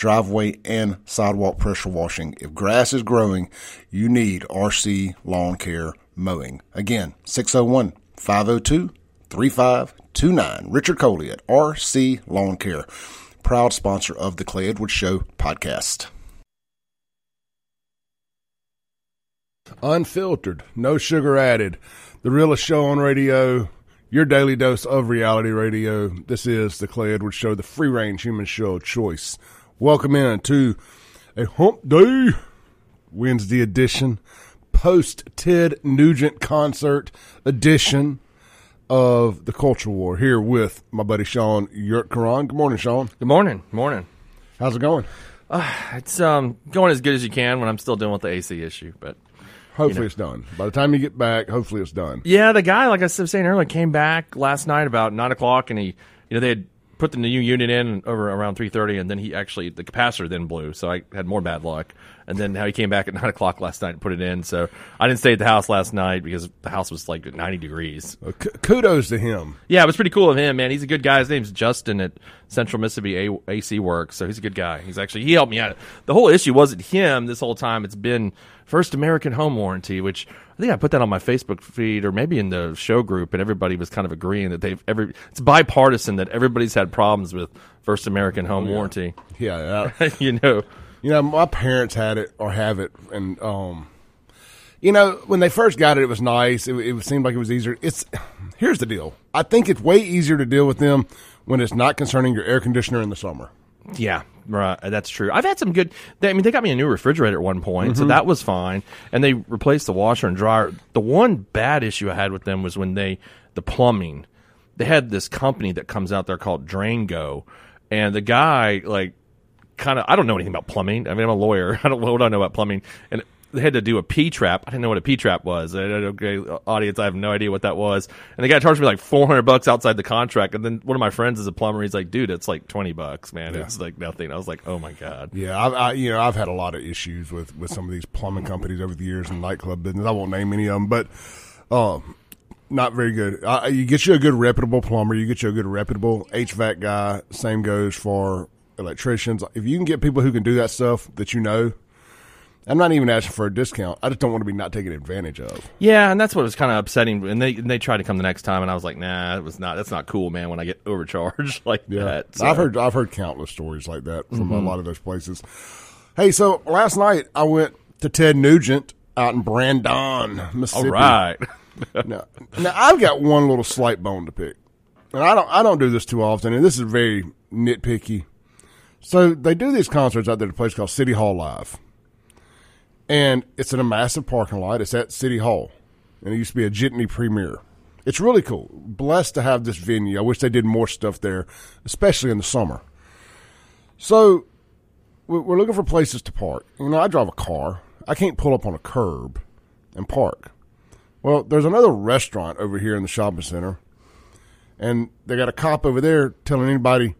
driveway and sidewalk pressure washing. If grass is growing, you need RC Lawn Care Mowing. Again, 601 502 3529. Richard Coley at RC Lawn Care, proud sponsor of the Clay Edwards Show podcast. Unfiltered, no sugar added. The realest show on radio, your daily dose of reality radio. This is the Clay Edwards Show, the free range human show of choice. Welcome in to a Hump Day Wednesday edition, post Ted Nugent concert edition of the Culture War. Here with my buddy Shaun Yurtkuran. Good morning, Shaun. Good morning. Morning. How's it going? It's um going as good as you can when I'm still dealing with the AC issue, but Hopefully it's done. By the time you get back, hopefully it's done. yeah, the guy, like I was saying earlier, came back last night about nine o'clock, and he, you know, they had put the new unit in over around three thirty, and then he actually the capacitor then blew, so I had more bad luck. And then how he came back at nine o'clock last night and put it in, so I didn't stay at the house last night because the house was like ninety degrees. Uh, k- kudos to him. Yeah, it was pretty cool of him, man. He's a good guy. His name's Justin at Central Mississippi a- AC Works, so he's a good guy. He's actually he helped me out. The whole issue wasn't him this whole time. It's been First American Home Warranty, which I think I put that on my Facebook feed or maybe in the show group, and everybody was kind of agreeing that they've every it's bipartisan that everybody's had problems with First American Home Warranty. Yeah, you know, You know, my parents had it or have it, and um, you know, when they first got it, it was nice. It, it seemed like it was easier. It's here's the deal. I think it's way easier to deal with them when it's not concerning your air conditioner in the summer. Yeah, right. That's true. I've had some good. They, I mean, they got me a new refrigerator at one point, so mm-hmm. that was fine. And they replaced the washer and dryer. The one bad issue I had with them was when they the plumbing. They had this company that comes out there called Drango, and the guy like kind of I don't know anything about plumbing. I mean, I'm a lawyer. I don't what do I know about plumbing? And they had to do a P trap. I didn't know what a P trap was. I- Okay, audience, I have no idea what that was. And the guy charged me like 400 bucks outside the contract. And then one of my friends is a plumber. He's like, dude, it's like 20 bucks, man. It's like nothing. I was like, oh my god. Yeah, I, I you know I've had a lot of issues with with some of these plumbing companies over the years in nightclub business. I won't name any of them, but um, not very good. Uh, you get you a good reputable plumber, you get you a good reputable HVAC guy. Same goes for electricians. If you can get people who can do that stuff that you know. I'm not even asking for a discount. I just don't want to be not taken advantage of. Yeah, and that's what was kind of upsetting. And they and they tried to come the next time, and I was like, nah, it was not. That's not cool, man. When I get overcharged like that. So- I've heard I've heard countless stories like that from a mm-hmm. lot of those places. Hey, so last night I went to Ted Nugent out in Brandon, Mississippi. All right. Now, now I've got one little slight bone to pick, and I don't I don't do this too often, and this is very nitpicky. So they do these concerts out there at a place called City Hall Live, and it's in a massive parking lot. It's at City Hall, and it used to be a Jitney Premier. It's really cool. Blessed to have this venue. I wish they did more stuff there, especially in the summer. So we- we're looking for places to park. You know, I drive a car. I can't pull up on a curb and park. Well, there's another restaurant over here in the shopping center, and they got a cop over there telling anybody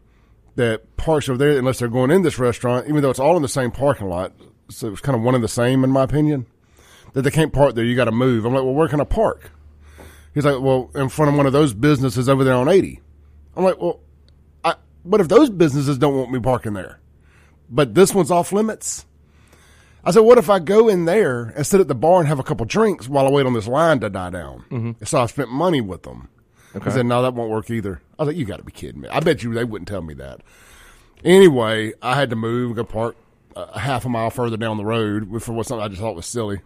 that parks over there, unless they're going in this restaurant, even though it's all in the same parking lot, so it was kind of one and the same, in my opinion, that they can't park there. You got to move. I'm like, well, where can I park? He's like, well, in front of one of those businesses over there on 80. I'm like, well, I, what if those businesses don't want me parking there? But this one's off limits? I said, what if I go in there and sit at the bar and have a couple drinks while I wait on this line to die down? Mm-hmm. So I've spent money with them. He said, no, that won't work either. I was like, you got to be kidding me. I bet you they wouldn't tell me that. Anyway, I had to move, and go park a half a mile further down the road for what something I just thought was silly.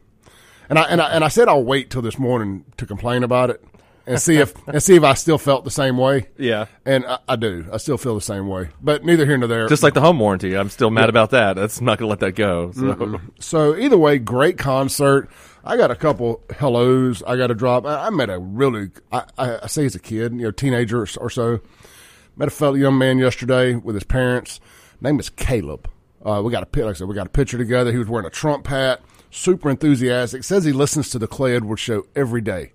And I, and I, and I said, I'll wait till this morning to complain about it and see if, and see if I still felt the same way. yeah. And I, I do. I still feel the same way. But neither here nor there. Just like the home warranty, I'm still mad about that. That's not gonna let that go. So mm-hmm. So either way, great concert. I got a couple hellos. I got to drop. I, I met a really, I, I, I say he's a kid, you know, teenager or, or so. Met a fellow young man yesterday with his parents. Name is Caleb. Uh, we got a like I said, we got a picture together. He was wearing a Trump hat, super enthusiastic. Says he listens to the Clay Edwards show every day.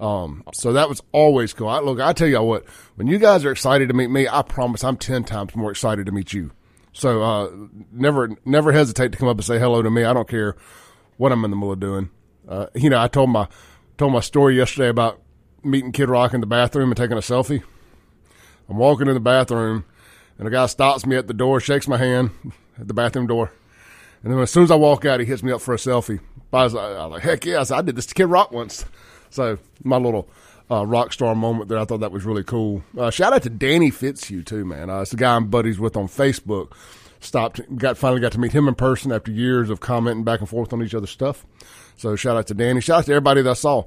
Um, so that was always cool. I, look, I tell you what, when you guys are excited to meet me, I promise I'm ten times more excited to meet you. So uh, never never hesitate to come up and say hello to me. I don't care what I'm in the middle of doing. Uh, you know, I told my told my story yesterday about meeting Kid Rock in the bathroom and taking a selfie. I'm walking in the bathroom, and a guy stops me at the door, shakes my hand at the bathroom door, and then as soon as I walk out, he hits me up for a selfie. I was, I was like, heck yeah! I, said, I did this to Kid Rock once. So my little uh, rock star moment there, I thought that was really cool. Uh, shout out to Danny Fitzhugh too, man. Uh, it's the guy I'm buddies with on Facebook. Stopped, got finally got to meet him in person after years of commenting back and forth on each other's stuff. So shout out to Danny. Shout out to everybody that I saw.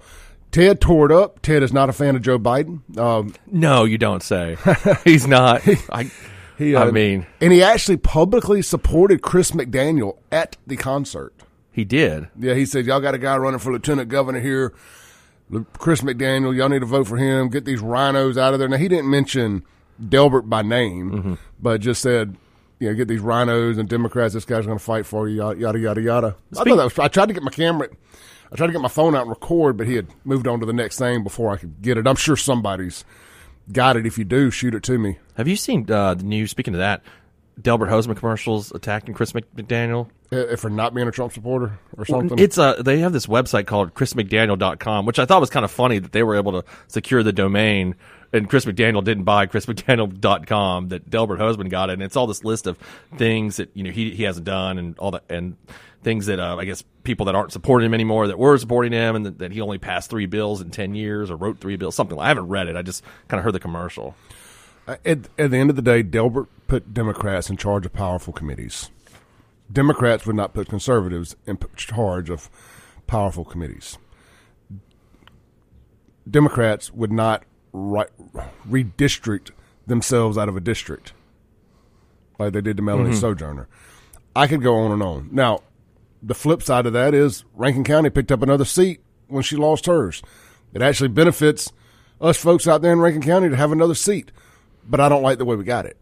Ted tore it up. Ted is not a fan of Joe Biden. Um, No, you don't say. He's not. I, he, I uh, mean, and he actually publicly supported Chris McDaniel at the concert. he did. Yeah, he said, Y'all got a guy running for lieutenant governor here, Chris McDaniel. Y'all need to vote for him. Get these rhinos out of there. Now, he didn't mention Delbert by name, but just said, you know, get these rhinos and Democrats. This guy's going to fight for you, yada, yada, yada. yada. I, thought that was, I tried to get my camera, I tried to get my phone out and record, but he had moved on to the next thing before I could get it. I'm sure somebody's got it. If you do, shoot it to me. Have you seen uh, the news? Speaking of that, Delbert Hosemann commercials attacking Chris Mc- McDaniel. Uh, For not being a Trump supporter or something. It's a they have this website called chrismcdaniel.com, which I thought was kind of funny that they were able to secure the domain and Chris McDaniel didn't buy chrismcdaniel.com that Delbert Hosemann got it and it's all this list of things that you know he he hasn't done and all that and things that uh, I guess people that aren't supporting him anymore that were supporting him and that, that he only passed 3 bills in 10 years or wrote 3 bills something like I haven't read it I just kind of heard the commercial. Uh, at, at the end of the day, Delbert put Democrats in charge of powerful committees. Democrats would not put conservatives in charge of powerful committees. Democrats would not ri- redistrict themselves out of a district like they did to Melanie Sojourner. I could go on and on. Now, the flip side of that is Rankin County picked up another seat when she lost hers. It actually benefits us folks out there in Rankin County to have another seat, but I don't like the way we got it.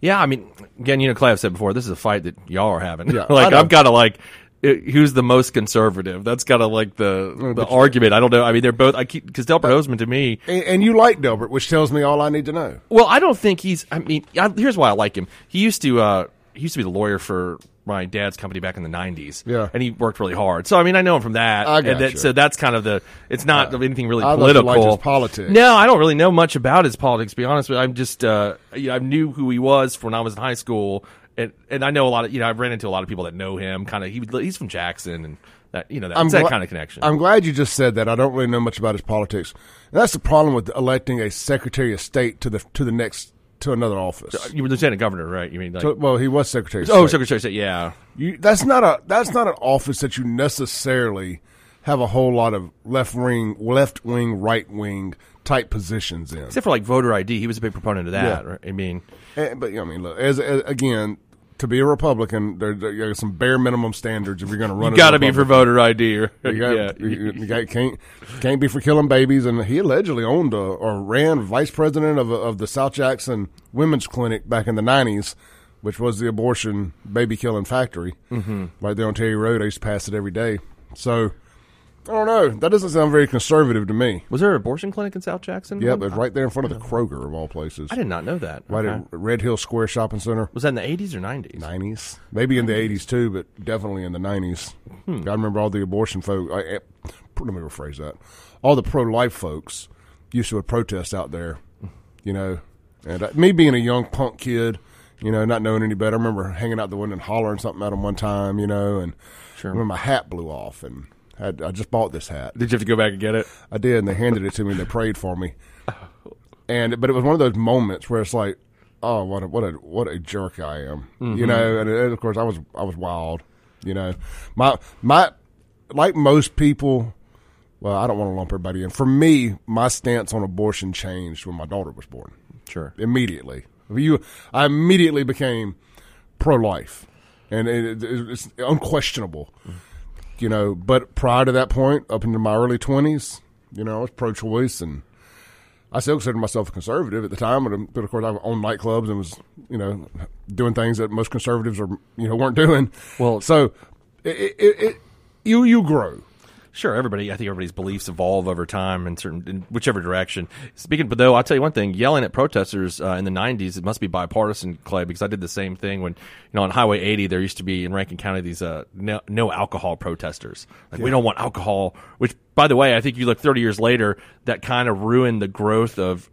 Yeah, I mean, again, you know, Clay, I've said before, this is a fight that y'all are having. Yeah, like. I've got to like, it, who's the most conservative? That's got to like the the argument. I don't know. I mean, they're both. I keep because Delbert Hosemann to me. And, and you like Delbert, which tells me all I need to know. Well, I don't think he's. I mean, I, here's why I like him. He used to. uh He used to be the lawyer for my dad's company back in the '90s. Yeah. and he worked really hard. So I mean, I know him from that. I and that, gotcha. so that's kind of the. It's not anything really I political. liked his politics. No, I don't really know much about his politics. To be honest, but I'm just. uh you know, I knew who he was when I was in high school, and and I know a lot of. You know, I've ran into a lot of people that know him. Kind of, he he's from Jackson, and that you know that gla- kind of connection. I'm glad you just said that. I don't really know much about his politics. And that's the problem with electing a Secretary of State to the to the next to another office. you were lieutenant governor, right? You mean like? So- well, he was Secretary. Of oh. Secretary of State. Yeah. You, that's not a that's not an office that you necessarily have a whole lot of left wing, left wing, right wing type positions in. Except for like voter ID, he was a big proponent of that. Yeah. Right? I mean, Eh, but I mean, look, as, as again, to be a Republican, there, there are some bare minimum standards if you're going to run. you got to be for voter ID. Or, You, got, yeah. you, you got, can't can't be for killing babies, and he allegedly owned a, or ran vice president of of the South Jackson Women's Clinic back in the nineties, which was the abortion baby killing factory mm-hmm. right there on Terry Road. I used to pass it every day. So I don't know. That doesn't sound very conservative to me. Was there an abortion clinic in South Jackson? Yeah, but right there in front of the Kroger of all places, I did not know that. right Okay. at Red Hill Square Shopping Center. Was that in the 80s or 90s? nineties, maybe in the eighties too, but definitely in the nineties. Hmm. I remember all the abortion folks. I, eh, let me rephrase that. All the pro-life folks used to protest out there, you know. And uh, me being a young punk kid, you know, not knowing any better, I remember hanging out the window and hollering something at them one time, you know, and Sure. I remember my hat blew off, and I, I just bought this hat. Did you have to go back and get it? I did, and they handed it to me. and They prayed for me, and but it was one of those moments where it's like, oh, what a what a what a jerk I am, you know. Mm-hmm. And, and of course, I was I was wild, you know. My my like most people. Well, I don't want to lump everybody in. For me, my stance on abortion changed when my daughter was born. Sure. Immediately, you, I immediately became pro-life, and it, it, it's unquestionable mm. You know. But prior to that point, up into my early twenties, you know, I was pro-choice, and I still considered myself a conservative at the time, but, um, but of course I owned nightclubs and was you know doing things that most conservatives are you know weren't doing. Well- so it, it, it, you you grow. Sure, everybody. I think everybody's beliefs evolve over time in certain, in whichever direction. Speaking, but though, I'll tell you one thing: yelling at protesters uh, in the '90s, it must be bipartisan, Clay, because I did the same thing when, you know, on Highway 80, there used to be in Rankin County these uh, no, no alcohol protesters. Like we don't want alcohol. Which, by the way, I think you look 30 years later, that kind of ruined the growth of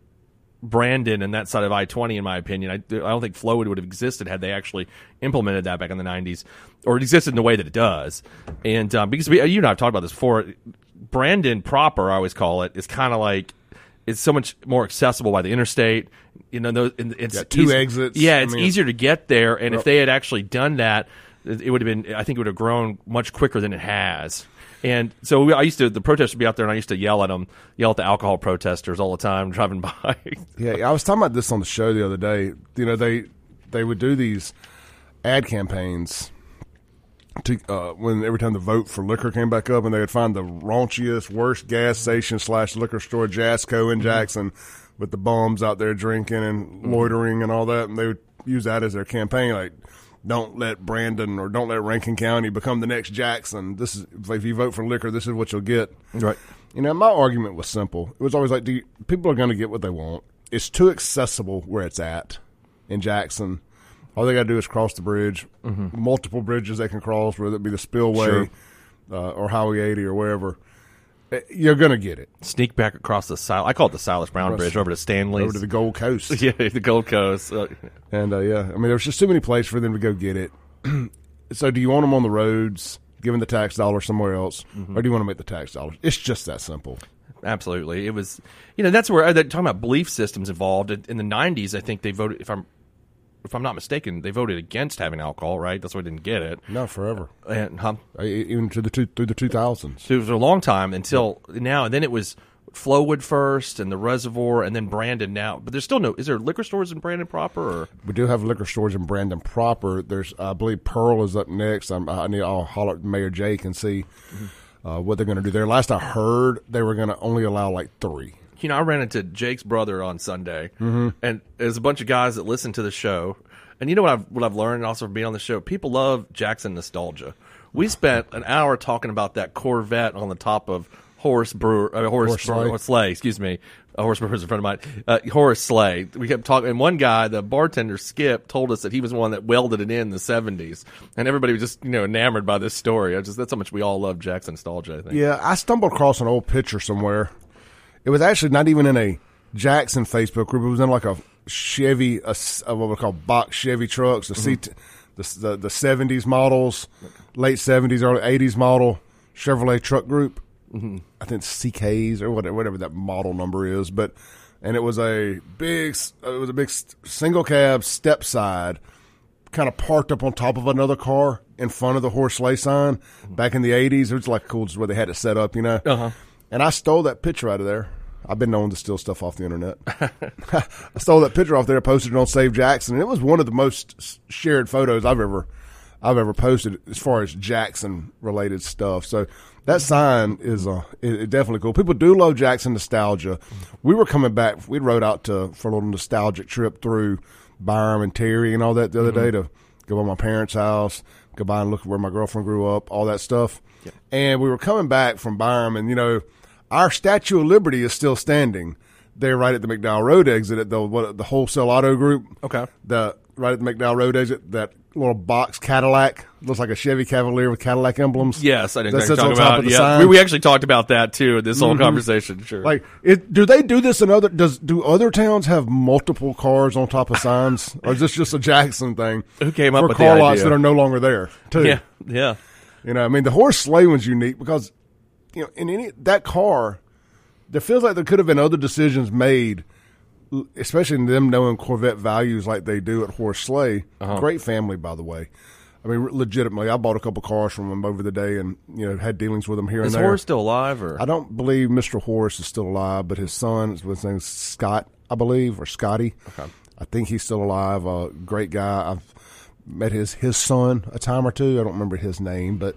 Brandon and that side of I twenty, in my opinion, I, I don't think Flowood would have existed had they actually implemented that back in the '90s, or it existed in the way that it does. And um, because we, you and I have talked about this before, Brandon proper, I always call it, is kind of like it's so much more accessible by the interstate. You know, those, it's Yeah, two easy- exits. Yeah, I it's mean- easier to get there. And if they had actually done that, it would have been. I think it would have grown much quicker than it has. And so we, I used to, the protesters would be out there, and I used to yell at them, yell at the alcohol protesters all the time driving by. Yeah, I was talking about this on the show the other day. You know, they they would do these ad campaigns to uh, when every time the vote for liquor came back up, and they would find the raunchiest, worst gas station slash liquor store, Jasco in Jackson, with the bums out there drinking and loitering and all that, and they would use that as their campaign, like. Don't let Brandon or don't let Rankin County become the next Jackson. This is if you vote for liquor, this is what you'll get. Right. You know, my argument was simple. It was always like, do you, people are going to get what they want. It's too accessible where it's at in Jackson. All they got to do is cross the bridge. Multiple bridges they can cross, whether it be the Spillway Sure. uh, or Highway 80 or wherever. Eh, You're going to get it Sneak back across the Sil- I call it the Silas Brown Bridge over to Stanley's. over to the Gold Coast. yeah, the Gold Coast. Uh, And uh, yeah, I mean, there's just too many places for them to go get it. so, do you want them on the roads, giving the tax dollars somewhere else, or do you want to make the tax dollars? It's just that simple. absolutely, it was. You know, that's where uh, they're talking about belief systems involved. In in the '90s, I think they voted. If I'm if I'm not mistaken, they voted against having alcohol. Right, that's why they didn't get it. No, forever. And huh, Uh, Even to the two, through the 2000s. So it was a long time until now, and then it was Flowood first, and the Reservoir, and then Brandon now. But there's still no. Is there liquor stores in Brandon proper? Or We do have liquor stores in Brandon proper. There's, I believe, Pearl is up next. I'm, I need, I'll holler at Mayor Jake and see uh, what they're going to do there. Last I heard, they were going to only allow like three. You know, I ran into Jake's brother on Sunday, and there's a bunch of guys that listen to the show. And you know what I've what I've learned also from being on the show? People love Jackson nostalgia. We spent an hour talking about that Corvette on the top of Horace Brewer, uh, Horace, Horace Brewer- Slay. Slay, excuse me. Uh, Horace Brewer is a friend of mine. Uh, Horace Slay. We kept talking, and one guy, the bartender Skip, told us that he was one that welded it in the '70s, and everybody was just you know enamored by this story. I just that's how much we all love Jackson nostalgia. I think. Yeah, I stumbled across an old picture somewhere. It was actually not even in a Jackson Facebook group. It was in like a Chevy, a, a what we call box Chevy trucks, the C, the the seventies models, late seventies, early eighties model Chevrolet truck group. I think CKs or whatever, whatever that model number is. But and it was a big, it was a big single cab step side, kind of parked up on top of another car in front of the Horace Slay sign. Back in the eighties, it was like cool, just where they had it set up, you know. Uh-huh. And I stole that picture out of there. I've been known to steal stuff off the internet. I stole that picture off there, posted it on Save Jackson, and it was one of the most shared photos I've ever I've ever posted as far as Jackson related stuff. So that sign is uh, it, it definitely cool. People do love Jackson nostalgia. We were coming back. We rode out to for a little nostalgic trip through Byram and Terry and all that the other day to go by my parents' house, go by and look at where my girlfriend grew up, all that stuff. And we were coming back from Byram, and you know, our Statue of Liberty is still standing there, right at the McDowell Road exit at the what, the wholesale auto group. Okay. the right at the McDowell Road exit, that little box Cadillac looks like a Chevy Cavalier with Cadillac emblems. Yes, I didn't That exactly talk about. of the Yeah, sign. we, we actually talked about that too in this whole mm-hmm. conversation. Sure. Like, it, do they do this in other? Does do other towns have multiple cars on top of signs, or is this just a Jackson thing? Who came up for with the car lots that are no longer there? Too. yeah, yeah. You know, I mean, the Horace Slay one's unique because, you know, in any that car, there feels like there could have been other decisions made, especially in them knowing Corvette values like they do at Horace Slay. Uh-huh. Great family, by the way. I mean, legitimately, I bought a couple cars from them over the day, and you know, had dealings with them here Is and there. Horace still alive or? I don't believe Mr. Horace is still alive, but his son, his name's Scott, I believe, or Scotty. Okay. I think he's still alive. A great guy. I've met his his son a time or two. I don't remember his name, but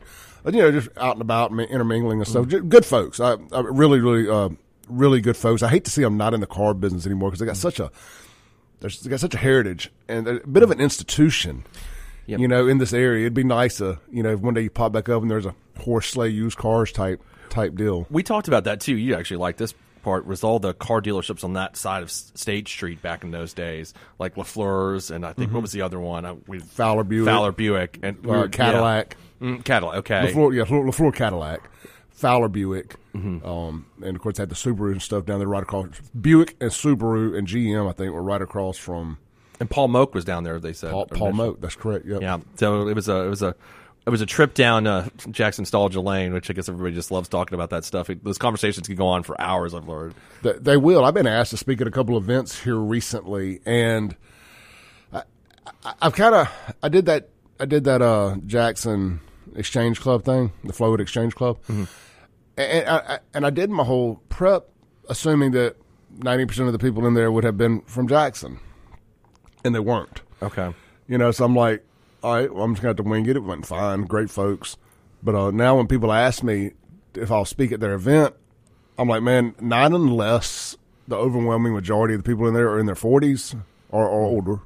you know, just out and about, mi- intermingling and stuff. Mm-hmm. Ju- Good folks. I, I really, really uh, really good folks. I hate to see them not in the car business anymore because they got mm-hmm. such a there's they got such a heritage and a bit of an institution. Yep. You know, in this area, it'd be nice to you know if one day you pop back up and there's a Horace Slay used cars type type deal. We talked about that too. You actually like this part was all the car dealerships on that side of State Street back in those days, like Lafleur's and I think what was the other one? I, we, Mm-hmm. Fowler Buick. Fowler Buick, and we Uh, Cadillac. yeah. Mm, Cadillac. Okay, LaFleur, yeah, LaFleur Cadillac, Fowler Buick, Mm-hmm. um, and of course had the Subaru and stuff down there right across. Buick and Subaru and GM, I think, were right across from and Paul Moak was down there. They said Paul, Paul initially. Moat. That's correct. Yep. Yeah, so it was a it was a it was a trip down uh, Jackson Nostalgia Lane, which I guess everybody just loves talking about that stuff. It, those conversations can go on for hours. I've learned. They, they will. I've been asked to speak at a couple events here recently, and I, I, I've kind of I did that I did that uh, Jackson Exchange Club thing, the Flowood Exchange Club, and I, I, and I did my whole prep assuming that ninety percent of the people in there would have been from Jackson, and they weren't. Okay. You know, so I'm like, all right, well, I'm just going to have to wing it. It went fine, great folks. But uh, now when people ask me if I'll speak at their event, I'm like, man, not unless the overwhelming majority of the people in there are in their 40s or, or older,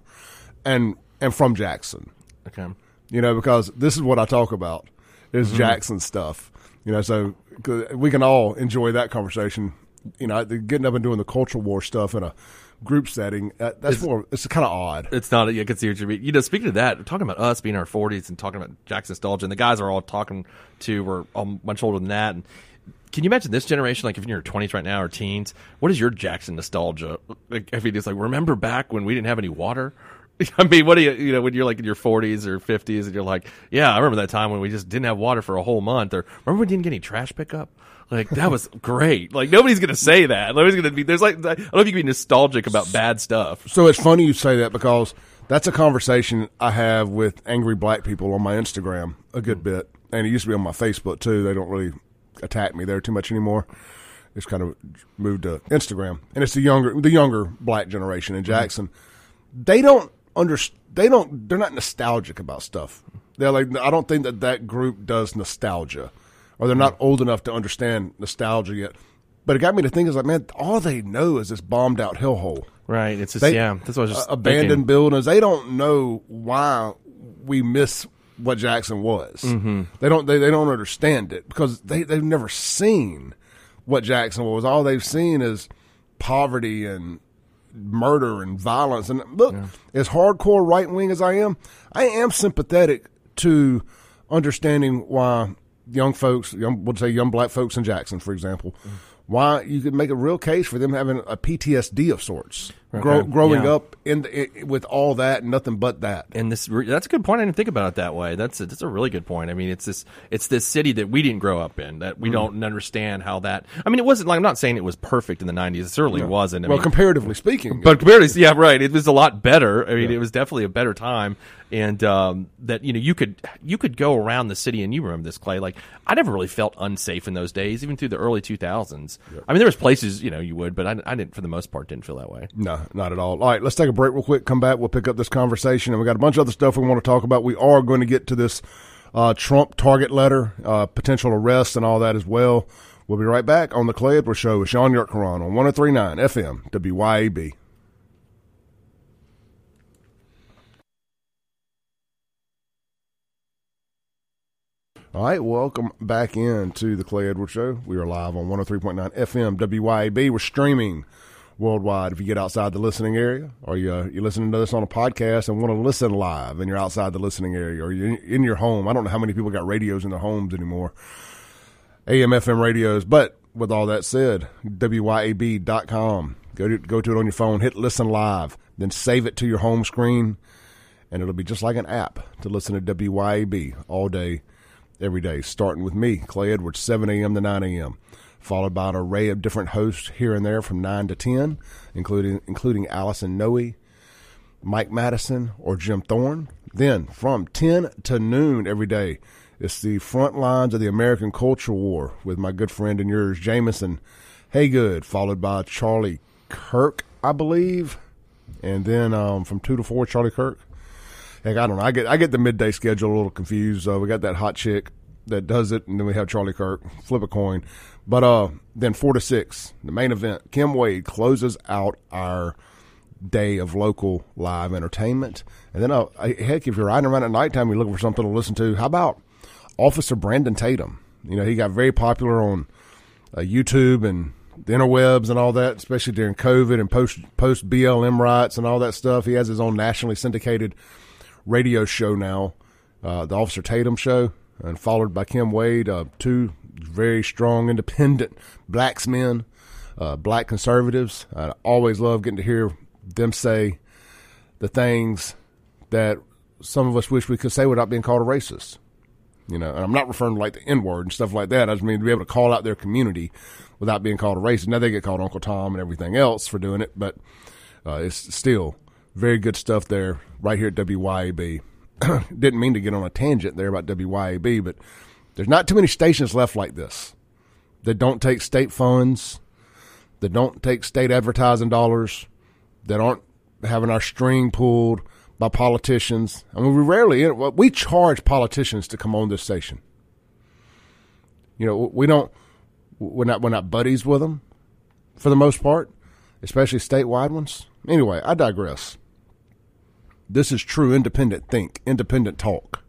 and and from Jackson. Okay. You know, because this is what I talk about is Jackson stuff. You know, so we can all enjoy that conversation. You know, getting up and doing the culture war stuff in a group setting. That, that's more. It's kind of odd. It's not. I can see what you mean. You know, speaking of that, talking about us being in our forties and talking about Jackson nostalgia, and the guys are all talking to were all much older than that. And can you imagine this generation? Like, if you're in your twenties right now or teens, what is your Jackson nostalgia? Like, I mean, it's like remember back when we didn't have any water. I mean, what do you, you know, when you're like in your 40s or 50s and you're like, yeah, I remember that time when we just didn't have water for a whole month, or remember we didn't get any trash pickup? Like, that was great. Like, nobody's to say that. Nobody's to be, there's like, I don't know if you can be nostalgic about bad stuff. So it's funny you say that because that's a conversation I have with angry black people on my Instagram a good bit, and it used to be on my Facebook too. They don't really attack me there too much anymore. It's kind of moved to Instagram, and it's the younger the younger black generation in Jackson. They don't under they don't they're not nostalgic about stuff. They're like I don't think that that group does nostalgia, or they're not old enough to understand nostalgia yet. But it got me to think, is like, man, all they know is this bombed out hellhole Right. It's just, they- yeah, that's what I was just uh, abandoned thinking. buildings. They don't know why we miss what Jackson was. Mm-hmm. They don't. They, they don't understand it because they they've never seen what Jackson was. All they've seen is poverty and murder and violence. And look, as hardcore right wing as I am, I am sympathetic to understanding why young folks, young, we'll say young black folks in Jackson, for example, why you could make a real case for them having a PTSD of sorts, grow, growing Yeah. up in the, i with all that and nothing but that. And this that's a good point. I didn't think about it that way. That's a, that's a really good point. I mean, it's this it's this city that we didn't grow up in that we mm. don't understand how that. I mean, it wasn't like I'm not saying it was perfect in the '90s. It certainly wasn't. I well, mean, comparatively speaking, but comparatively, yeah, right. It was a lot better. I mean, it was definitely a better time, and um, that you know you could you could go around the city, and you remember this, Clay. Like I never really felt unsafe in those days, even through the early 2000s. I mean, there was places you know you would, but I, I didn't for the most part didn't feel that way. No, not at all. All right, let's take a break real quick. Come back. We'll pick up this conversation, and we got a bunch of other stuff we want to talk about. We are going to get to this uh, Trump target letter, uh, potential arrests, and all that as well. We'll be right back on the Clay Edwards Show with Shaun Yurtkuran 1039 FM WYAB. All right, welcome back into the Clay Edwards Show. We are live on 103.9 FM WYAB. We're streaming worldwide if you get outside the listening area or you, uh, you're listening to this on a podcast and want to listen live and you're outside the listening area or you're in, in your home. I don't know how many people got radios in their homes anymore, AM, FM radios. But with all that said, WYAB.com. Go to, go to it on your phone, hit listen live, then save it to your home screen, and it'll be just like an app to listen to WYAB all day, every day, starting with me, Clay Edwards, 7 a.m. to 9 a.m., followed by an array of different hosts here and there from 9 to 10, including including Allison Noe, Mike Madison, or Jim Thorne. Then from 10 to noon every day, it's the front lines of the American culture war with my good friend and yours, Jameson Haygood, followed by Charlie Kirk, I believe. And then um, from 2 to 4, Charlie Kirk. Heck, I don't know. I get I get the midday schedule a little confused. Uh, we got that hot chick that does it, and then we have Charlie Kirk flip a coin. But uh, then four to six, the main event. Kim Wade closes out our day of local live entertainment, and then uh, heck, if you're riding around at nighttime, you're looking for something to listen to. How about Officer Brandon Tatum? You know, he got very popular on uh, YouTube and the interwebs and all that, especially during COVID and post post BLM riots and all that stuff. He has his own nationally syndicated radio show now, uh, the Officer Tatum Show, and followed by Kim Wade, uh, two very strong, independent blacks men, uh, black conservatives. I always love getting to hear them say the things that some of us wish we could say without being called a racist. You know, and I'm not referring to like the N word and stuff like that. I just mean to be able to call out their community without being called a racist. Now they get called Uncle Tom and everything else for doing it, but uh, it's still very good stuff there right here at WYAB. Didn't mean to get on a tangent there about WYAB, but there's not too many stations left like this that don't take state funds, that don't take state advertising dollars, that aren't having our string pulled by politicians. I mean, we rarely we charge politicians to come on this station. You know, we don't we're not we're not buddies with them for the most part, especially statewide ones. Anyway, I digress. This is true independent think, independent talk.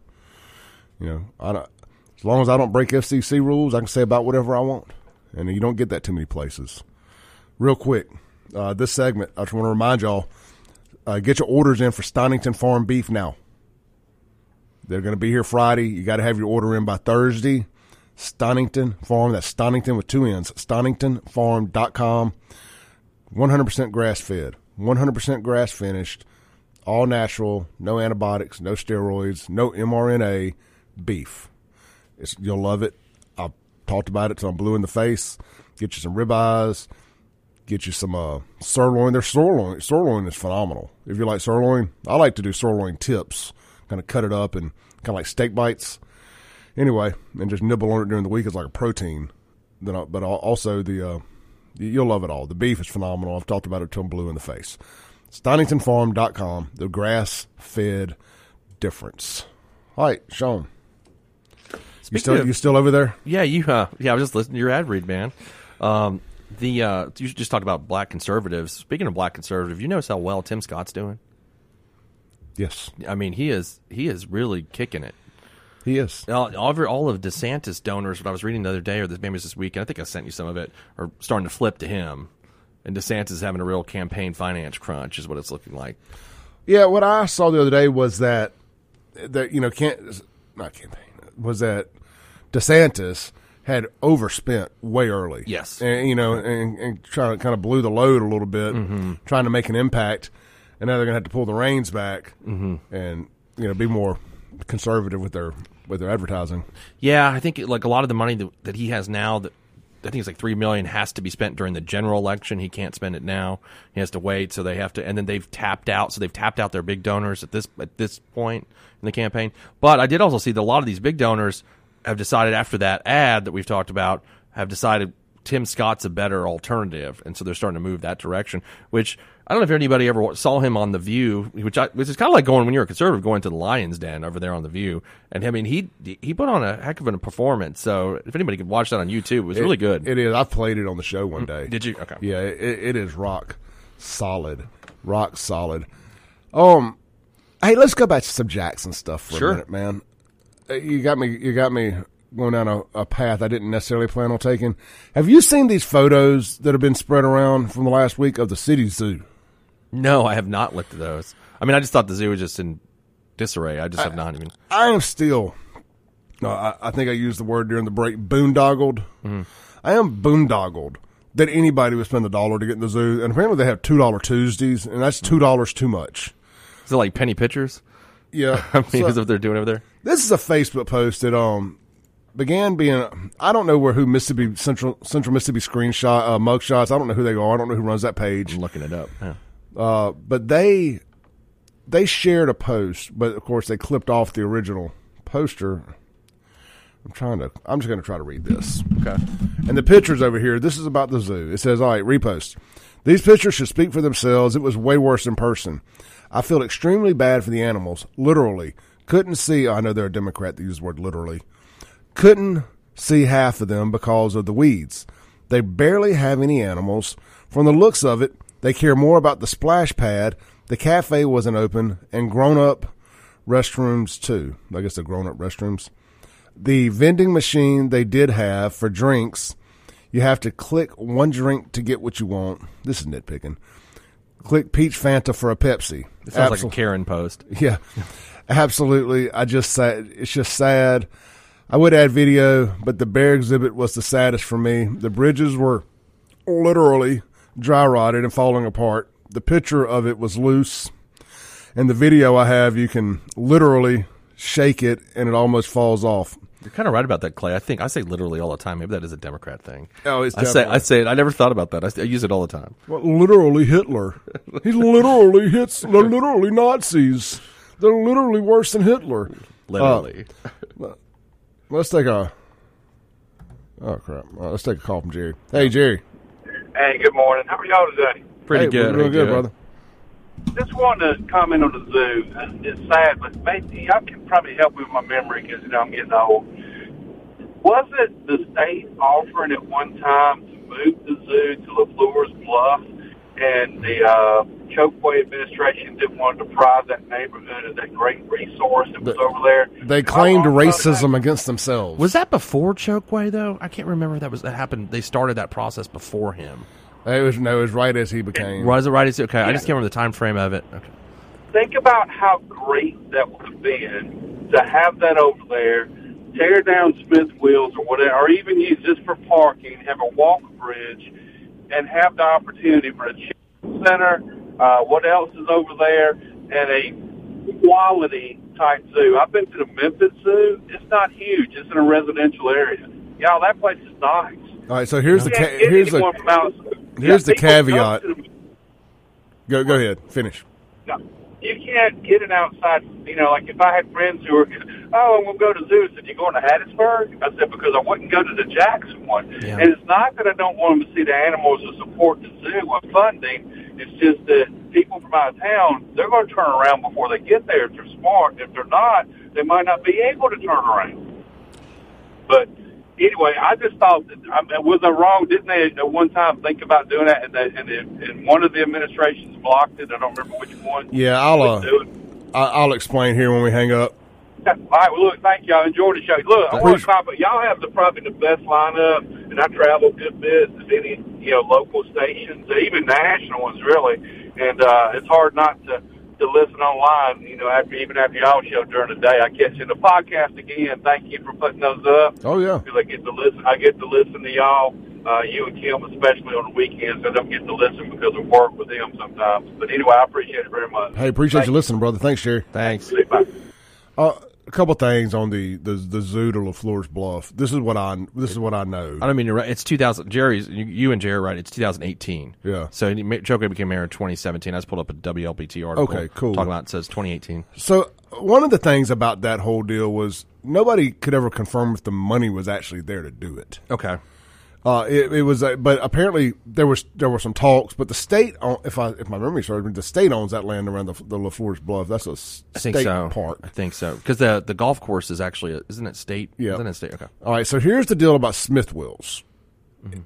You know, I don't, as long as I don't break FCC rules, I can say about whatever I want, and you don't get that too many places. Real quick, uh, this segment, I just want to remind y'all: uh, get your orders in for Stonington Farm beef now. They're going to be here Friday. You got to have your order in by Thursday. Stonington Farm. That's Stonington with two N's. StoningtonFarm.com. 100% grass fed, 100% grass finished, all natural, no antibiotics, no steroids, no mRNA beef. It's, you'll love it. I've talked about it till I'm blue in the face. Get you some ribeyes, get you some uh, sirloin. Their sirloin, sirloin is phenomenal. If you like sirloin, I like to do sirloin tips, kind of cut it up and kind of like steak bites anyway, and just nibble on it during the week as like a protein. Then, I, but also the uh, you'll love it all. The beef is phenomenal. I've talked about it till I'm blue in the face. StoningtonFarm.com, the grass fed difference. All right, Shaun. you still of- you still over there? Yeah, you. Uh, yeah, I was just listening to your ad read, man. Um, the uh, you just talked about black conservatives. Speaking of black conservative, you notice how well Tim Scott's doing. Yes, I mean, he is he is really kicking it. he is. All, all of, DeSantis donors, what I was reading the other day, or this, maybe it was this week, and I think I sent you some of it, are starting to flip to him. And DeSantis is having a real campaign finance crunch, is what it's looking like. Yeah, what I saw the other day was that that you know can't not campaign was that DeSantis had overspent way early. Yes. and you know, and, and trying to kind of blew the load a little bit, mm-hmm. trying to make an impact, and now they're going to have to pull the reins back mm-hmm. and you know be more conservative with their with their advertising. Yeah, I think like a lot of the money that, that he has now that I think it's like three million has to be spent during the general election. He can't spend it now. He has to wait, so they have to. And then they've tapped out, so they've tapped out their big donors at this at this point in the campaign. But I did also see that a lot of these big donors have decided after that ad that we've talked about have decided Tim Scott's a better alternative, and so they're starting to move that direction. Which I don't know if anybody ever saw him on the View, which I, which is kind of like going when you're a conservative going to the Lions Den over there on the View. And I mean, he he put on a heck of a performance. So if anybody could watch that on YouTube, it was really good. It is. I played it on the show one day. Did you? Okay. Yeah, it, it is rock solid, rock solid. Um, hey, let's go back to some Jackson stuff for Sure. a minute, man. Uh, You got me. You got me going down a, a path I didn't necessarily plan on taking. Have you seen these photos that have been spread around from the last week of the city zoo? No, I have not looked at those. I mean, I just thought the zoo was just in disarray. I just have not even. I am still. No, I, I think I used the word during the break. Boondoggled. I am boondoggled that anybody would spend a dollar to get in the zoo, and apparently they have two dollar Tuesdays, and that's two dollars too much. Is it like penny pictures? Yeah, I mean, So- is what they're doing over there? This is a Facebook post that um began being. I don't know where who Mississippi Central Central Mississippi screenshot uh, mugshots. I don't know who they are. I don't know who runs that page. I'm looking it up. Yeah. Uh, but they they shared a post, but of course they clipped off the original poster. I'm trying to. I'm just going to try to read this. Okay. And the pictures over here, this is about the zoo. It says, all right, repost. These pictures should speak for themselves. It was way worse in person. I feel extremely bad for the animals. Literally. Couldn't see, I know they're a Democrat that uses the word literally. couldn't see half of them because of the weeds. They barely have any animals. From the looks of it, they care more about the splash pad. The cafe wasn't open, and grown up restrooms too. I guess the grown up restrooms. The vending machine they did have for drinks, you have to click one drink to get what you want. This is nitpicking. Click peach Fanta for a Pepsi. It sounds like a Karen post. yeah, absolutely. I just sad. It's just sad. I would add video, but the bear exhibit was the saddest for me. The bridges were literally dry rotted and falling apart. The picture of it was loose, and the video I have, you can literally shake it and it almost falls off. You're kind of right about that, Clay. I think I say literally all the time. Maybe that is a Democrat thing. Oh, it's I say I say it. I never thought about that. I use it all the time. Well, literally Hitler. He literally hits. They're literally Nazis. They're literally worse than Hitler. Literally. Let's take a. Oh crap! Uh, let's take a call from Jerry. Hey Jerry. Hey, good morning. How are y'all today? Pretty hey, good. We're doing Hey, good, brother. Just wanted to comment on the zoo. It's sad, but maybe y'all can probably help me with my memory because you know I'm getting old. Was it the state offering at one time to move the zoo to LeFleur's Bluff, and the uh, Chokwe administration didn't want to deprive that neighborhood of that great resource that was The- over there? They claimed wrong racism against themselves. Was that before Chokwe though? I can't remember if that was that happened. They started that process before him. It was no. It was right as he became. Was it right? Is okay? I just can't remember the time frame of it. Okay. think about how great that would have been to have that over there, tear down Smith Wills or whatever, or even use this for parking, have a walk bridge, and have the opportunity for a center. Uh, what else is over there? And a quality type zoo. I've been to the Memphis Zoo. It's not huge. It's in a residential area. Y'all, that place is nice. All right. So here's the ca- here's the here's the caveat. the go go ahead. Finish. No, you can't get an outside. You know, like if I had friends who were, oh, I'm gonna go to zoo. I said, you going to Hattiesburg? I said because I wouldn't go to the Jackson one. Yeah. And it's not that I don't want them to see the animals or support the zoo or funding. It's just that people from out of town, they're going to turn around before they get there if they're smart. If they're not, they might not be able to turn around. But anyway, I just thought, that, I mean, was I wrong? Didn't they at one time think about doing that? And, they, and, the, and one of the administrations blocked it. I don't remember which one. Yeah, I'll uh, it. I'll explain here when we hang up. All right, well, look, thank y'all. Enjoyed the show. Look, I want to talk about y'all have the probably the best lineup, and I travel a good bit of any you know local stations, even national ones, really. And uh, it's hard not to to listen online. You know, after even after y'all show during the day, I catch in the podcast again. Thank you for putting those up. Oh yeah. Because I get to listen. I get to listen to y'all. Uh, you and Kim, especially on the weekends, I don't get to listen because of work with them sometimes. But anyway, I appreciate it very much. Hey, appreciate Thank you listening, brother. Thanks, Jerry. Thanks. Bye. Uh, a couple things on the the the zoo to LeFleur's Bluff. This is what I this is what I know. I don't mean you're right. It's 2000. Jerry's you, you and Jerry are right. It's 2018. Yeah. So ma- became mayor in 2017. I just pulled up a WLBT article. Okay, cool. Talking about it says 2018. So one of the things about that whole deal was nobody could ever confirm if the money was actually there to do it. Okay. Uh, it, it was, uh, but apparently there was there were some talks. But the state, if I if my memory serves me, the state owns that land around the the LeFleur's Bluff. That's a I state so. park. I think so because the the golf course is actually a, isn't it state? Yeah. Isn't it state? Okay. All right, so here's the deal about Smith Wills. Mm-hmm.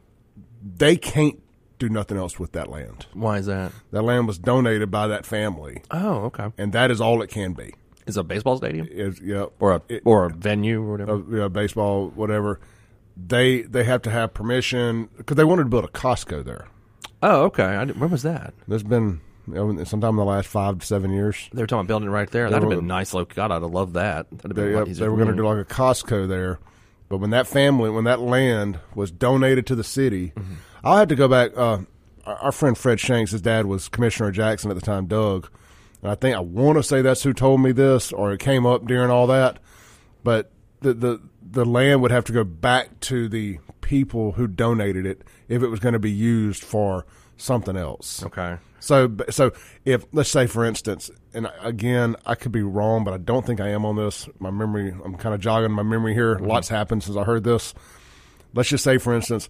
They can't do nothing else with that land. Why is that? That land was donated by that family, Oh, okay. and that is all it can be. Is a baseball stadium Is yeah, or a it- or a venue or whatever? uh, yeah, baseball, whatever. They they have to have permission because they wanted to build a Costco there. oh, okay. I when was that? There's been you know, sometime in the last five to seven years. They were talking about building it right there. That'd have been nice. Look, God, I'd have loved that. That'd have They, uh, they were going to do like a Costco there, but when that family, when that land was donated to the city, Mm-hmm. I'll have to go back. Uh, our our friend Fred Shanks, his dad was Commissioner Jackson at the time, Doug, and I think I want to say that's who told me this, or it came up during all that. But the the the land would have to go back to the people who donated it if it was going to be used for something else. Okay. So, so if let's say, for instance, and again, I could be wrong, but I don't think I am on this. My memory, I'm kind of jogging my memory here. Mm-hmm. Lots happened since I heard this. Let's just say, for instance,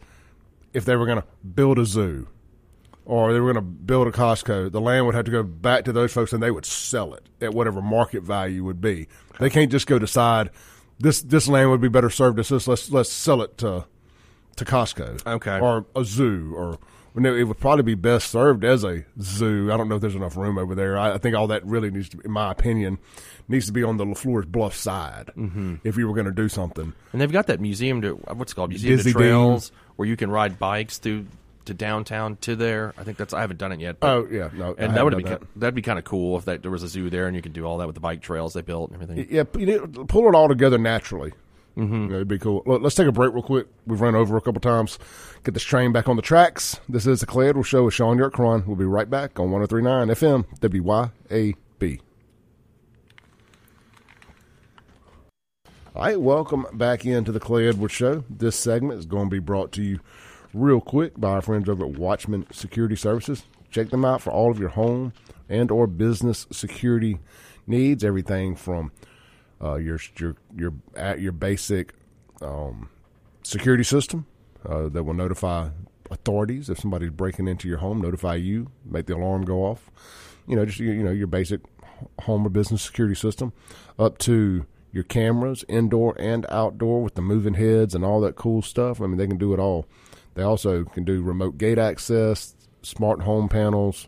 if they were going to build a zoo or they were going to build a Costco, the land would have to go back to those folks and they would sell it at whatever market value would be. They can't just go decide this this land would be better served as this. Let's let's sell it to to Costco, Okay. or a zoo, or it would probably be best served as a zoo. I don't know if there's enough room over there. I, I think all that really needs to, in my opinion, needs to be on the LeFleur's Bluff side. Mm-hmm. If you were going to do something, And they've got that museum to what's it called museum Dizzy to trails where you can ride bikes through to downtown to there. I think that's I haven't done it yet. but- oh yeah, no, I and haven't that would be ki- that'd be kind of cool if that there was a zoo there and you could do all that with the bike trails they built and everything. Yeah, you need- pull it all together naturally. Mm-hmm. it'd be cool. Look, let's take a break real quick. We've run over a couple times. Get this train back on the tracks. This is the Clay Edwards Show with Shaun Yurtkuran. We'll be right back on 1039 FM WYAB. All right, welcome back into the Clay Edwards Show. This segment is going to be brought to you real quick by our friends over at Watchman Security Services. Check them out for all of your home and or business security needs. Everything from uh, your your your at your basic um, security system uh, that will notify authorities if somebody's breaking into your home, notify you, make the alarm go off. You know, just you you know your basic home or business security system, up to your cameras, indoor and outdoor, with the moving heads and all that cool stuff. I mean, they can do it all. They also can do remote gate access, smart home panels,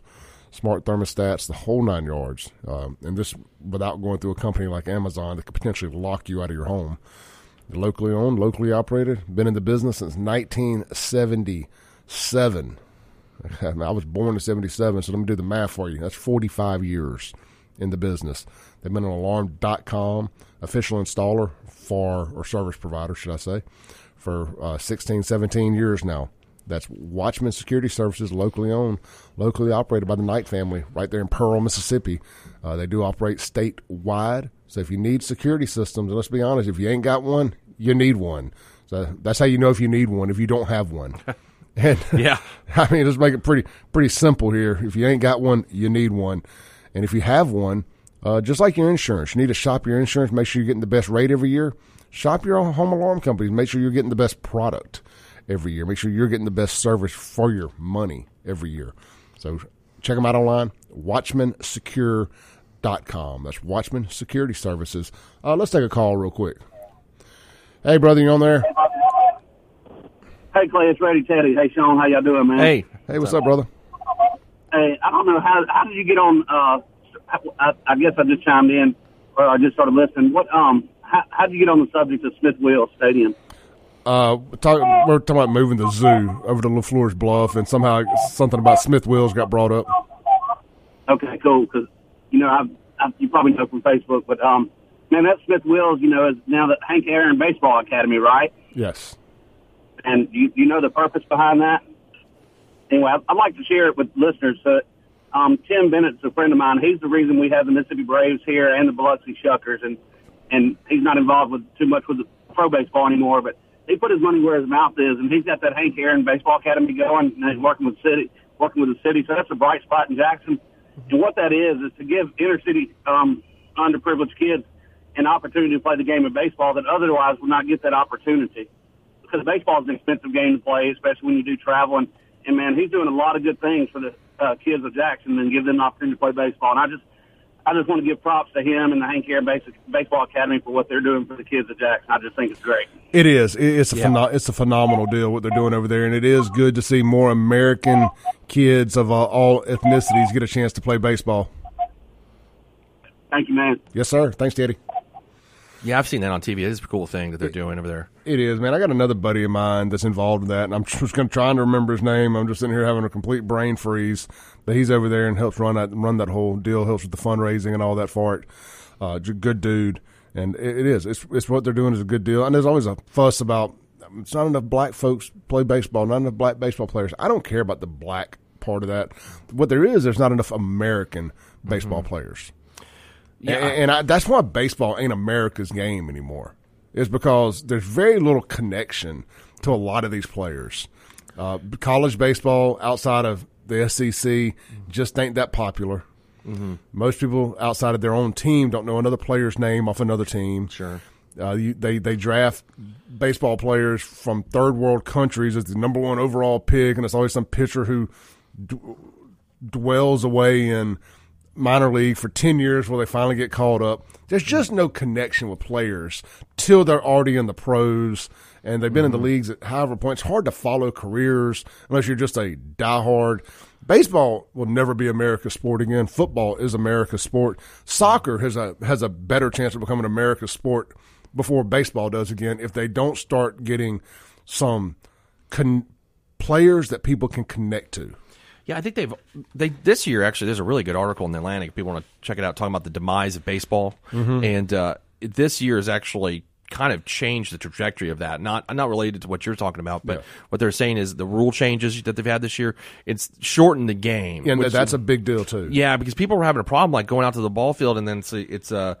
smart thermostats, the whole nine yards. Um, and this without going through a company like Amazon that could potentially lock you out of your home. They're locally owned, locally operated, been in the business since 1977. I, I was born in 77, so let me do the math for you. That's 45 years in the business. They've been an alarm.com, official installer for, or service provider, should I say, for uh, 16, 17 years now. That's Watchman Security Services, locally owned, locally operated by the Knight family, right there in Pearl, Mississippi. Uh, they do operate statewide. So if you need security systems, and let's be honest, if you ain't got one, you need one. So that's how you know if you need one, if you don't have one. and Yeah. I mean, just make it pretty pretty simple here. If you ain't got one, you need one, and if you have one, uh, just like your insurance, you need to shop your insurance. Make sure you're getting the best rate every year. Shop your own home alarm companies. Make sure you're getting the best product every year. Make sure you're getting the best service for your money every year. So check them out online. WatchmanSecure.com. That's Watchman Security Services. Uh, let's take a call real quick. Hey, brother, you on there? Hey Clay, it's Ready Teddy. Hey Shaun, how y'all doing, man? Hey, Hey, what's up, brother? Hey, I don't know how how did you get on? Uh, I, I guess I just chimed in, or I just started listening. What um, how how did you get on the subject of Smith Wills Stadium? Uh, talk, we're talking about moving the zoo over to LeFleur's Bluff, and somehow something about Smith Wills got brought up. Okay, cool. Because you know, I've, i you probably know from Facebook, but um, man, that Smith Wills, you know, is now the Hank Aaron Baseball Academy, right? Yes. And you you know the purpose behind that. Anyway, I'd, I'd like to share it with listeners. So, um, Tim Bennett's a friend of mine. He's the reason we have the Mississippi Braves here and the Biloxi Shuckers, and and he's not involved with too much with the pro baseball anymore. But he put his money where his mouth is, and he's got that Hank Aaron Baseball Academy going, and he's working with city, working with the city. So that's a bright spot in Jackson. And what that is is to give inner city um, underprivileged kids an opportunity to play the game of baseball that otherwise would not get that opportunity. Because baseball is an expensive game to play, especially when you do travel. And, and man, he's doing a lot of good things for the uh, kids of Jackson and give them an opportunity to play baseball. And I just, I just want to give props to him and the Hank Aaron Basic Baseball Academy for what they're doing for the kids of Jackson. I just think it's great. It is. It's a pheno- it's a phenomenal deal what they're doing over there, and it is good to see more American kids of uh, all ethnicities get a chance to play baseball. Thank you, man. Yes, sir. Thanks, Teddy. Yeah, I've seen that on TV. It is a cool thing that they're doing over there. It is, man. I got another buddy of mine that's involved in that, and I'm just going to trying to remember his name. I'm just sitting here having a complete brain freeze. But he's over there and helps run that run that whole deal. Helps with the fundraising and all that for it. Uh, good dude, and it, it is. It's it's what they're doing is a good deal. And there's always a fuss about it's not enough black folks play baseball, not enough black baseball players. I don't care about the black part of that. What there is, there's not enough American baseball players. Yeah. And, and I, that's why baseball ain't America's game anymore. Is because there's very little connection to a lot of these players. Uh, college baseball outside of the SEC just ain't that popular. Most people outside of their own team don't know another player's name off another team. Sure. Uh, you, they they draft baseball players from third world countries as the number one overall pick, and it's always some pitcher who d- dwells away in minor league for 10 years where they finally get called up. There's mm-hmm. just no connection with players till they're already in the pros and they've been in the mm-hmm. leagues at however point. It's hard to follow careers unless you're just a diehard. Baseball will never be America's sport again. Football is America's sport. Soccer has a has a better chance of becoming America's sport before baseball does again if they don't start getting some con- players that people can connect to. Yeah, I think they've they this year actually. There's a really good article in the Atlantic. If people want to check it out, talking about the demise of baseball, and uh, this year is actually kind of changed the trajectory of that. Not not related to what you're talking about, but what they're saying is the rule changes that they've had this year. It's shortened the game, And which- that's a big deal too. yeah, because people were having a problem like going out to the ball field and then it's it's uh,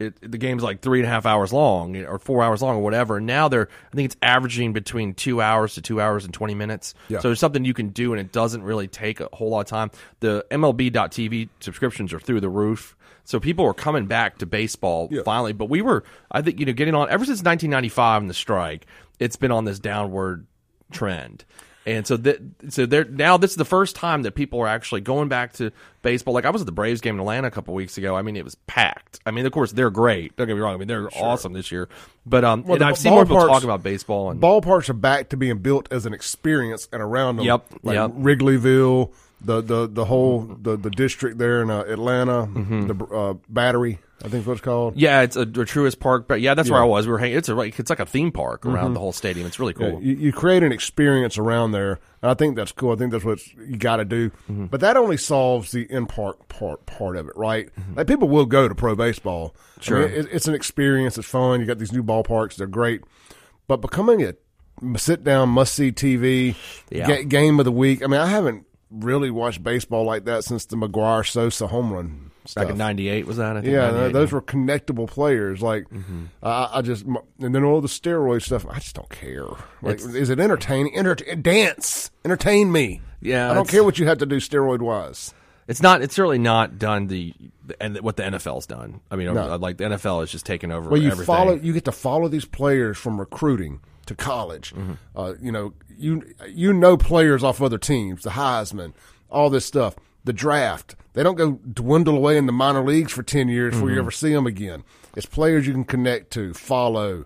it, the game's like three and a half hours long or four hours long or whatever. And now they're I think it's averaging between two hours to two hours and twenty minutes. Yeah. So there's something you can do and it doesn't really take a whole lot of time. The MLB.TV subscriptions are through the roof. So people are coming back to baseball Yeah. finally. But we were I think you know getting on ever since 1995 and the strike. It's been on this downward trend. And so that so they're now this is the first time that people are actually going back to baseball. Like I was at the Braves game in Atlanta a couple weeks ago. I mean, it was packed. I mean, of course they're great. Don't get me wrong. I mean, they're awesome this year. But um, Well, the I've seen more people talk about baseball and ballparks are back to being built as an experience and around them. Yep, like yep. Wrigleyville, the the the whole the the district there in uh, Atlanta, the uh, Battery, I think is what it's called. yeah, it's a, a Truist Park. But yeah, that's where I was. We were hanging. It's a like it's like a theme park around the whole stadium. It's really cool. You, you create an experience around there. And I think that's cool. I think that's what you got to do. Mm-hmm. But that only solves the in park part part of it, right? Like people will go to pro baseball. I Mm-hmm. Sure. mean, it, it's an experience. It's fun. You got these new ballparks. They're great. But becoming a sit down must see TV Yeah. ga- game of the week. I mean, I haven't really watched baseball like that since the McGwire Sosa home run. Back in '98 was that? I think Yeah, 98, those were connectable players. Like, Mm-hmm. I, I just and then all the steroid stuff. I just don't care. Like, It's- is it entertaining? Enter- dance, entertain me. Yeah, I don't care what you have to do steroid wise. It's not. It's certainly not done the, the and what the NFL's done. I mean, No. like the NFL is just taking over. Well, you everything. follow. You get to follow these players from recruiting to college. Mm-hmm. Uh, you know, you you know players off other teams, the Heisman, all this stuff, the draft. They don't go dwindle away in the minor leagues for ten years before you Mm-hmm. ever see them again. It's players you can connect to, follow,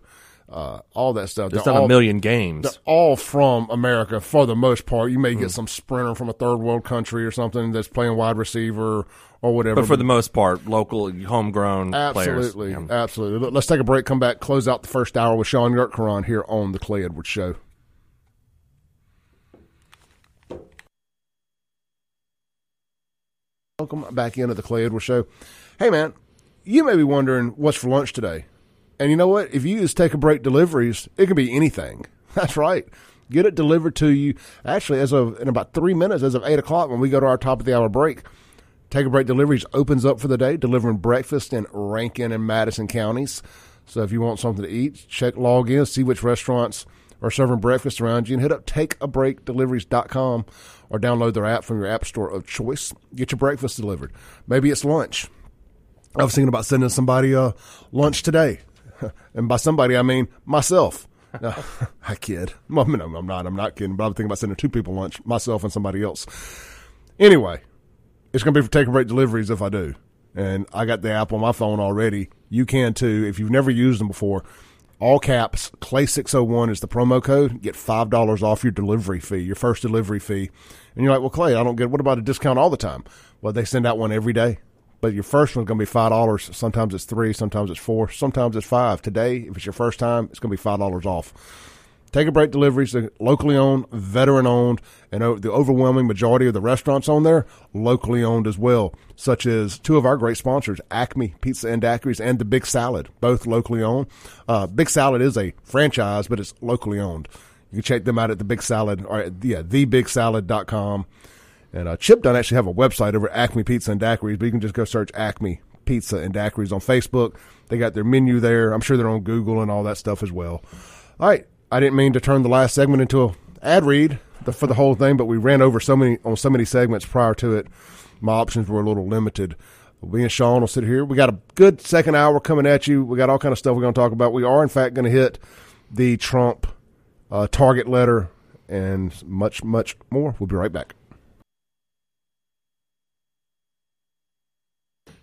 uh, all that stuff. They're done all- a million games. They're all from America for the most part. You Mm. may get some sprinter from a third world country or something that's playing wide receiver or whatever. But for the most part, local, homegrown absolutely, players. Yeah. absolutely. Let's take a break. Come back. Close out the first hour with Shaun Yurtkuran here on the Clay Edwards Show. Welcome back into the Clay Edwards Show. Hey, man, you may be wondering what's for lunch today. And you know what? If you use Take a Break deliveries, it can be anything. That's right. Get it delivered to you. Actually, as of in about three minutes, as of eight o'clock, when we go to our top of the hour break, Take a Break Deliveries opens up for the day, delivering breakfast in Rankin and Madison counties. So if you want something to eat, check log in, see which restaurants are serving breakfast around you, and hit up takeabreakdeliveries.com or download their app from your app store of choice. Get your breakfast delivered. Maybe it's lunch. I was thinking about sending somebody uh, lunch today. And by somebody, I mean myself. I kid. No, I'm not. I'm not kidding. But I'm thinking about sending two people lunch, myself and somebody else. Anyway, it's going to be for take a break deliveries if I do. And I got the app on my phone already. You can too. If you've never used them before, all caps, Clay601 is the promo code. Get $5 off your delivery fee, your first delivery fee. And you're like, well, Clay, I don't get, what about a discount all the time? Well, they send out one every day. But your first one's going to be five dollars. Sometimes it's three. Sometimes it's four. Sometimes it's five. Today, if it's your first time, it's going to be five dollars off. Take a break deliveries, locally owned, veteran owned, and the overwhelming majority of the restaurants on there locally owned as well, such as two of our great sponsors, Acme Pizza and Daiquiris and the Big Salad, both locally owned. Uh, Big Salad is a franchise, but it's locally owned. You can check them out at the Big Salad or at, yeah, thebigsalad.com. And uh, Chip doesn't actually have a website over Acme Pizza and Daiquiris, but you can just go search Acme Pizza and Daiquiris on Facebook. They got their menu there. I'm sure they're on Google and all that stuff as well. All right, I didn't mean to turn the last segment into a ad read for the whole thing, but we ran over so many on so many segments prior to it. My options were a little limited. Me and Sean will sit here. We got a good second hour coming at you. We got all kind of stuff we're going to talk about. We are in fact going to hit the Trump uh, target letter and much, much more. We'll be right back.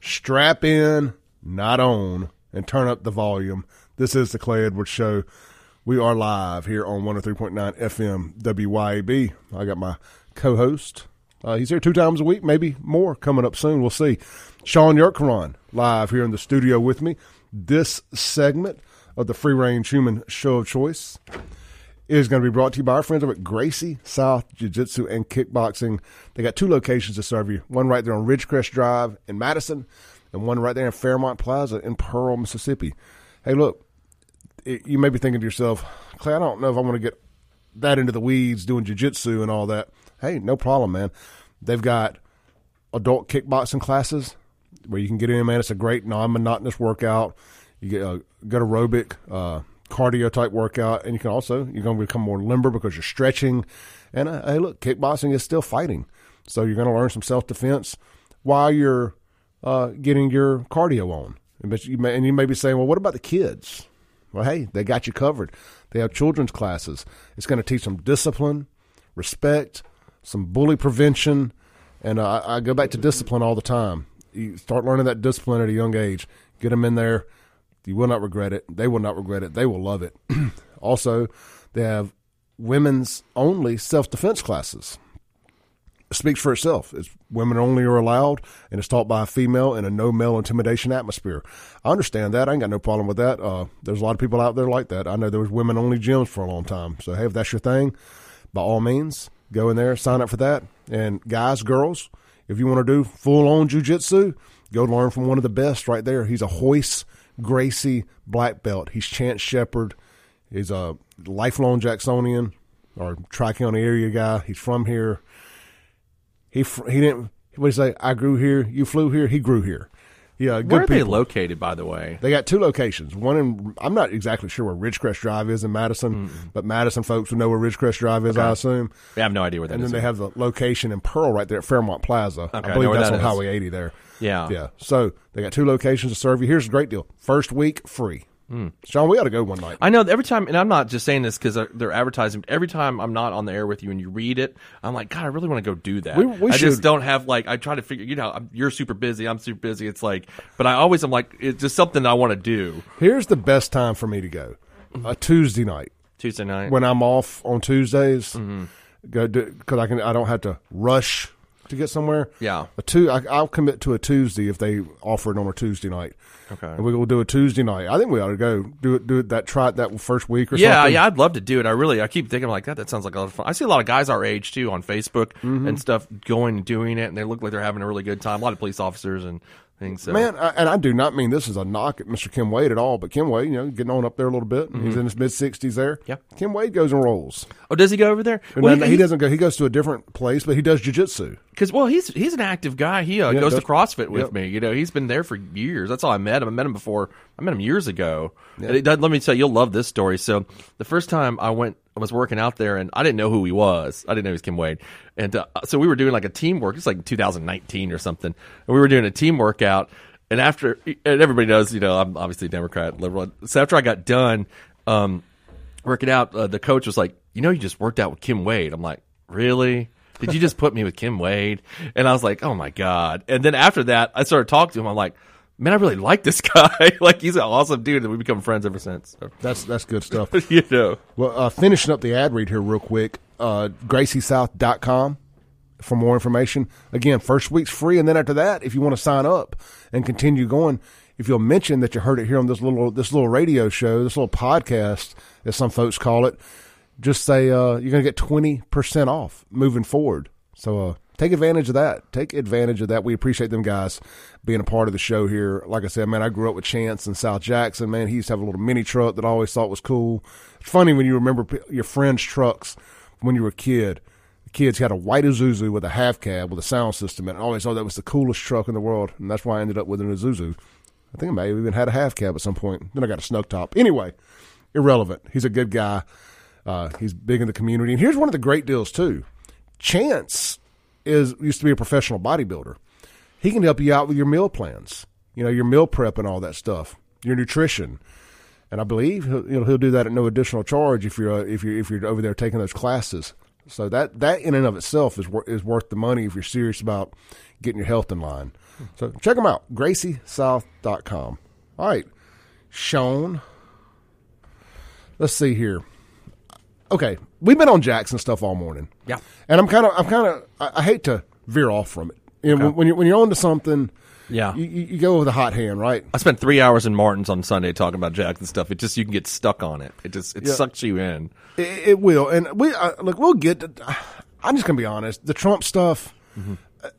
strap in, not on, and turn up the volume. This is the Clay Edwards Show. We are live here on 103.9 FM WYAB. I got my co host. Uh, he's here two times a week, maybe more coming up soon. We'll see. Shaun Yurtkuran live here in the studio with me. This segment of the Free Range Human Show of Choice is going to be brought to you by our friends over at Gracie South Jiu Jitsu and Kickboxing. They got two locations to serve you one right there on Ridgecrest Drive in Madison, and one right there in Fairmont Plaza in Pearl, Mississippi. Hey, look, it, you may be thinking to yourself, Clay, I don't know if I want to get that into the weeds doing jiu jitsu and all that. Hey, no problem, man. They've got adult kickboxing classes where you can get in, man. It's a great non monotonous workout. You get a good aerobic, uh, cardio type workout, and you can also you're going to become more limber because you're stretching. And uh, hey, look, kickboxing is still fighting, so you're going to learn some self defense while you're uh, getting your cardio on. You may, and you may be saying, well, what about the kids? Well, hey, they got you covered. They have children's classes. It's going to teach them discipline, respect, some bully prevention, and uh, I, go back to discipline all the time. You start learning that discipline at a young age. Get them in there. You will not regret it. They will not regret it. They will love it. also, they have women's only self defense classes. Speaks for itself. It's women only are allowed, and it's taught by a female in a no male intimidation atmosphere. I understand that. I ain't got no problem with that. Uh, there's a lot of people out there like that. I know there was women only gyms for a long time. So hey, if that's your thing, by all means, go in there, sign up for that. And guys, girls, if you want to do full on jujitsu, go learn from one of the best right there. He's a Royce Gracie black belt. He's Chance Shepard. He's a lifelong Jacksonian or Tri County area guy. He's from here. He he didn't. What you say? I grew here. You flew here. He grew here. Yeah, good Where are they located, by the way? They got two locations. One in I'm not exactly sure where Ridgecrest Drive is in Madison, but Madison folks would know where Ridgecrest Drive is, I assume. I have no idea where that And is. then they have the location in Pearl right there at Fairmont Plaza. I I believe where that's that on is. Highway 80 there. yeah. Yeah. So they got two locations to serve you. Here's a great deal. First week free. Hmm. Shaun, we ought to go one night. I know every time, and I'm not just saying this because they're, they're advertising. Every time I'm not on the air with you and you read it, I'm like, God, I really want to go do that. We- we I should- just don't have like I try to figure. You know, I'm, you're super busy. I'm super busy. It's like, but I always am like, it's just something I want to do. Here's the best time for me to go. A Tuesday night. Tuesday night. when I'm off on Tuesdays, Mm-hmm. go because I can I don't have to rush to get somewhere. Yeah. a two I, I'll commit to a Tuesday if they offer it on a Tuesday night. Okay. and we will do a Tuesday night. I think we ought to go do it. Do it that try it that first week or yeah, something. yeah, yeah, I'd love to do it. I really, I keep thinking like that. That sounds like a lot of fun. I see a lot of guys our age too on Facebook Mm-hmm. and stuff going and doing it, and they look like they're having a really good time. A lot of police officers and So. Man, I, and I do not mean this as a knock at Mr. Kim Wade at all, but Kim Wade, you know, getting on up there a little bit. He's in his mid sixties there. Mm-hmm. Yeah. Kim Wade goes and rolls. oh, does he go over there? Well, then he, doesn't go. He goes to a different place, but he does jujitsu. Because well, he's he's an active guy. He uh, Yeah, goes to CrossFit with yep. me. You know, he's been there for years. That's how I met him. I met him before. I met him years ago. And it let me tell you, you'll love this story. So the first time I went, I was working out there, and I didn't know who he was. I didn't know he was Kim Wade. And uh, so we were doing like a team work. It's like 2019 or something. And we were doing a team workout. And after, and everybody knows, you know, I'm obviously a Democrat, liberal. So after I got done, um, working out, uh, the coach was like, "You know, you just worked out with Kim Wade." I'm like, "Really? Did you just put me with Kim Wade?" And I was like, "Oh my god!" And then after that, I started talking to him. I'm like, "Man, I really like this guy. like, he's an awesome dude, and we've become friends ever since." So, That's that's good stuff. you know, Well, uh, finishing up the ad read here real quick, uh, GracieSouth.com for more information. Again, first week's free, and then after that, if you want to sign up and continue going, if you'll mention that you heard it here on this little this little radio show, this little podcast, as some folks call it, just say uh, you're going to get twenty percent off moving forward. So uh, take advantage of that. Take advantage of that. We appreciate them guys being a part of the show here. Like I said, man, I grew up with Chance in South Jackson. Man, he used to have a little mini truck that I always thought was cool. It's funny when you remember your friends' trucks when you were a kid. The kids had a white Isuzu with a half cab with a sound system, and I always thought that was the coolest truck in the world. And that's why I ended up with an Isuzu. I think I may have even had a half cab at some point. Then I got a snug top. Anyway, irrelevant. He's a good guy. Uh, he's big in the community. And here's one of the great deals too. Chance is used to be a professional bodybuilder. He can help you out with your meal plans. You know, your meal prep and all that stuff. Your nutrition. And I believe he'll, you know, he'll do that at no additional charge if you're uh, if you if you're over there taking those classes. So that that in and of itself is wor- is worth the money if you're serious about getting your health in line. So check them out, GracieSouth.com. All right, Shaun. Let's see here. Okay, we've been on Jackson stuff all morning. Yeah. and I'm kind of I'm kind of I, I hate to veer off from it. You know, when you're when you're onto something, Yeah. you, you go with a hot hand, right? I spent three hours in Martin's on Sunday talking about Jackson stuff. It just you can get stuck on it. It just it Yeah. sucks you in. It, it will, and we uh, look. We'll get. To, I'm just gonna be honest. The Trump stuff, uh,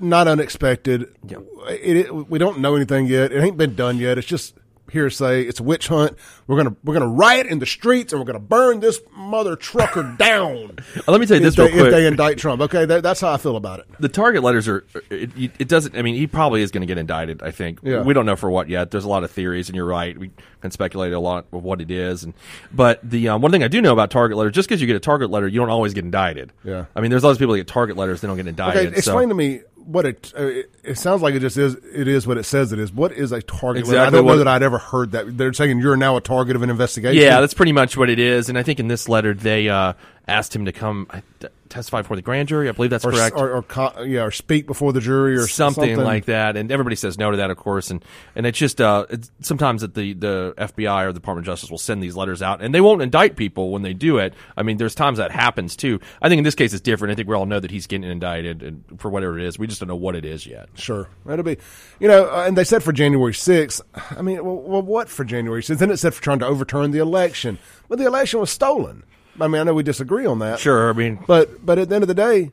not unexpected. Yep. It, it, we don't know anything yet. It ain't been done yet. It's just hearsay. It's a witch hunt. We're gonna we're gonna riot in the streets, and we're gonna burn this mother trucker down. Let me tell you this they, real quick. if they indict Trump, okay, that, that's how I feel about it. the target letters are it, it doesn't i mean he probably is going to get indicted i think Yeah. we don't know for what yet there's a lot of theories and you're right we can speculate a lot of what it is and but the um, one thing i do know about target letters just because you get a target letter you don't always get indicted Yeah. i mean there's lots of people that get target letters they don't get indicted Okay, explain so. to me what it, uh, it. It sounds like it just is. It is what it says it is. What is a target? letter? I don't know that I'd ever heard that. They're saying you're now a target of an investigation. yeah that's pretty much what it is and i think in this letter they uh, asked him to come I- testify before the grand jury i believe that's or, correct or, or co- yeah, or speak before the jury or something, like that, and everybody says no to that, of course, and and it's just uh, it's, sometimes that the the FBI or the Department of Justice will send these letters out, and they won't indict people when they do it. I mean, there's times that happens too. I think in this case it's different. I think we all know that he's getting indicted and for whatever it is. We just don't know what it is yet. Sure, that'll be, you know, uh, and they said for January 6th. I mean, well, well, what for January 6th? Then it said for trying to overturn the election, but the election was stolen. I mean, I know we disagree on that. Sure, I mean, but but at the end of the day,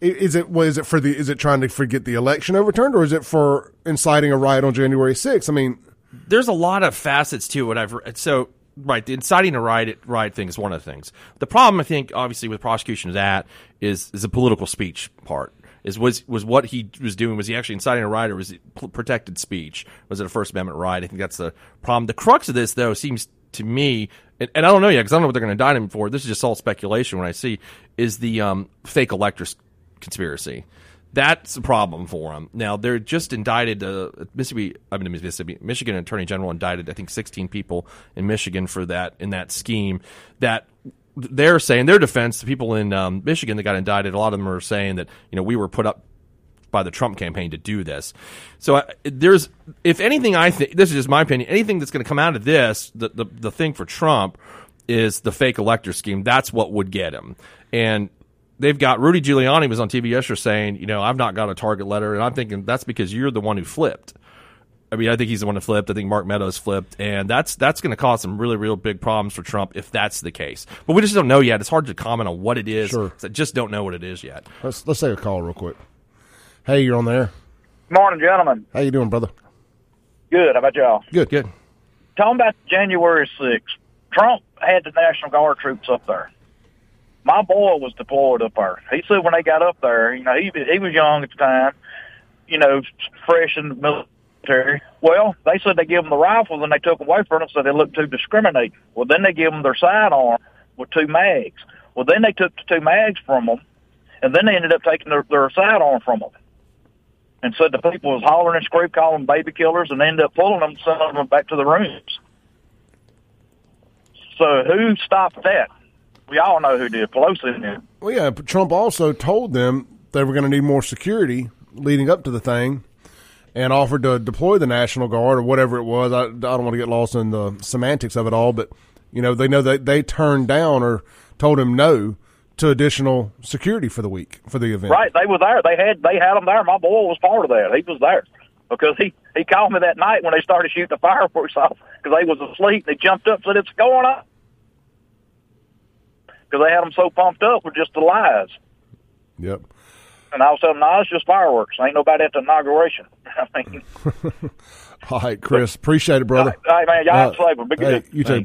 is it well, is it for the is it trying to forget the election overturned, or is it for inciting a riot on January 6th? I mean, there's a lot of facets to what I've read. So, right, the inciting a riot, riot thing is one of the things. The problem, I think, obviously, with prosecution is that is is the political speech part. Is was was what he was doing? Was he actually inciting a riot, or was it protected speech? Was it a First Amendment right? I think that's the problem. The crux of this, though, seems to me, and, and I don't know yet because I don't know what they're going to indict him for. This is just all speculation. When I see is the um, fake electors conspiracy. That's a problem for them. Now they're just indicted. Uh, Mississippi, I mean Mississippi, Michigan Attorney General indicted I think 16 people in Michigan for that in that scheme. That they're saying their defense, the people in um, Michigan that got indicted, a lot of them are saying that you know we were put up by the Trump campaign to do this. So I, there's, if anything, I think this is just my opinion. Anything that's going to come out of this, the, the the thing for Trump is the fake elector scheme. That's what would get him. And they've got Rudy Giuliani was on TV yesterday saying, you know, I've not got a target letter, and I'm thinking that's because you're the one who flipped. I mean, I think he's the one who flipped. I think Mark Meadows flipped, and that's that's going to cause some really, real big problems for Trump if that's the case. But we just don't know yet. It's hard to comment on what it is. Sure. I just don't know what it is yet. let's let's take a call real quick. Hey, you're on there. Morning, gentlemen. How you doing, brother? Good. How about y'all? Good. Good. Talking about January 6th, Trump had the National Guard troops up there. My boy was deployed up there. He said when they got up there, you know, he he was young at the time, you know, fresh in the military. Well, they said they gave him the rifle, and they took away from him, so they looked too discriminating. Well, then they gave him their sidearm with two mags. Well, then they took the two mags from them, and then they ended up taking their, their sidearm from them. And said the people was hollering and screaming, calling them baby killers, and they ended up pulling them, and sending them back to the rooms. So who stopped that? We all know who did. Pelosi did. Well, yeah. Trump also told them they were going to need more security leading up to the thing, and offered to deploy the National Guard or whatever it was. I, I don't want to get lost in the semantics of it all, but you know they know that they turned down or told him no to additional security for the week for the event. Right, they were there. They had they had them there. My boy was part of that. He was there because he he called me that night when they started shooting the fireworks off because they was asleep. And they jumped up, and said it's going on because they had them so pumped up with just the lies. Yep. And I was telling them, no, it's just fireworks. Ain't nobody at the inauguration. I mean, All right, Chris. Appreciate it, brother. All right, man, y'all have Uh, a safe one. Be hey, you too.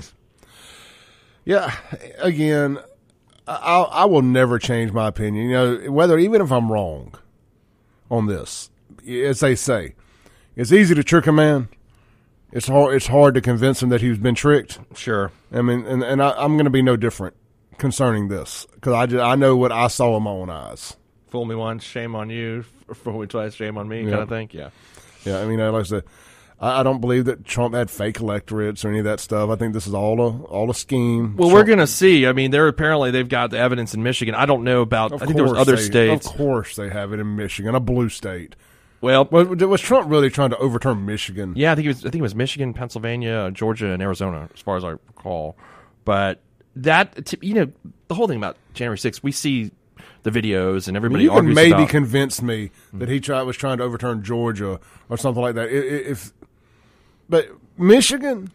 Yeah. Again, I, I will never change my opinion. You know, whether even if I'm wrong on this, as they say, it's easy to trick a man. It's hard. It's hard to convince him that he's been tricked. Sure. I mean, and, and I, I'm going to be no different concerning this because I, just, I know what I saw in my own eyes. Fool me once, shame on you. Fool me twice, shame on me, Yeah. kind of thing. Yeah. Yeah, I mean, I like I said, I, I don't believe that Trump had fake electorates or any of that stuff. I think this is all a all a scheme. Well, Trump- we're gonna see. I mean, they're apparently they've got the evidence in Michigan. I don't know about. Of I think there was other they- states. Of course, they have it in Michigan, a blue state. Well, Was, was Trump really trying to overturn Michigan? yeah, I think it was. I think it was Michigan, Pennsylvania, Georgia, and Arizona, as far as I recall. But that, you know, the whole thing about January 6th, we see the videos and everybody you can maybe about. convince me mm. that he tried, was trying to overturn Georgia or something like that. If, but Michigan,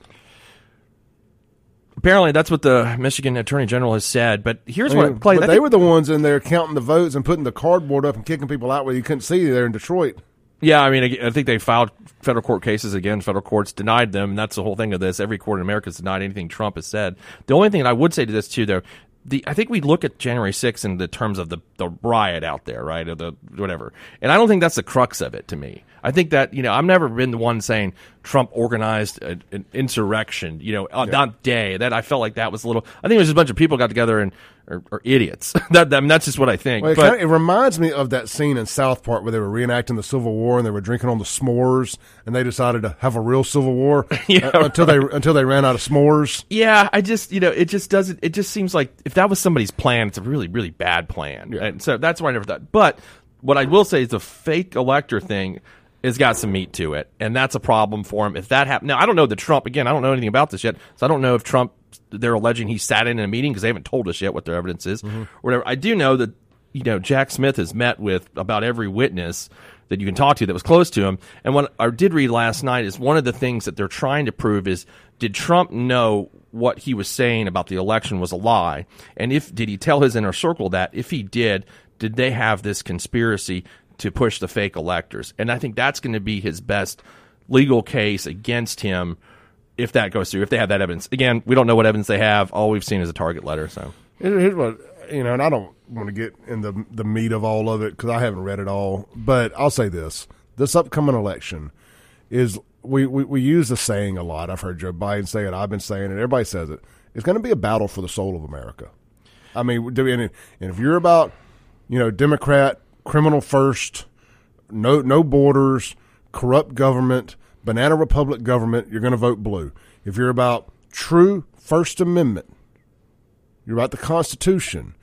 apparently, that's what the Michigan Attorney General has said. But here's I mean, what Clay, but they were the ones in there counting the votes and putting the cardboard up and kicking people out where you couldn't see there in Detroit. Yeah, I mean, I I think they filed federal court cases again. Federal courts denied them, and that's the whole thing of this. Every court in America has denied anything Trump has said. The only thing that I would say to this too, though, the I think we look at January 6th in the terms of the the riot out there, right, or the whatever, and I don't think that's the crux of it to me. I think that you know I've never been the one saying Trump organized a, an insurrection, you know, on that day. That I felt like that was a little. I think it was just a bunch of people got together and are, are idiots. that, I mean, that's just what I think. Well, it, but, kinda, it reminds me of that scene in South Park where they were reenacting the Civil War and they were drinking on the s'mores and they decided to have a real Civil War Yeah, uh, until they until they ran out of s'mores. Yeah, I just you know it just doesn't. It just seems like if that was somebody's plan, it's a really really bad plan, and so that's why I never thought. But what I will say is the fake elector thing has got some meat to it, and that's a problem for him if that happened. Now I don't know that Trump again. I don't know anything about this yet, so I don't know if Trump they're alleging he sat in a meeting because they haven't told us yet what their evidence is mm-hmm. or whatever. I do know that you know Jack Smith has met with about every witness that you can talk to that was close to him. And what I did read last night is one of the things that they're trying to prove is did Trump know what he was saying about the election was a lie? And if did he tell his inner circle that? If he did, did they have this conspiracy to push the fake electors? And I think that's going to be his best legal case against him if that goes through. If they have that evidence. Again, we don't know what evidence they have. All we've seen is a target letter. So Here's what you know, and I don't want to get in the the meat of all of it because I haven't read it all. But I'll say this: this upcoming election is we, we we use the saying a lot. I've heard Joe Biden say it. I've been saying it. Everybody says it. It's going to be a battle for the soul of America. I mean, and and if you're about you know Democrat criminal first, no no borders, corrupt government, banana republic government, you're going to vote blue. If you're about true First Amendment, you're about the Constitution,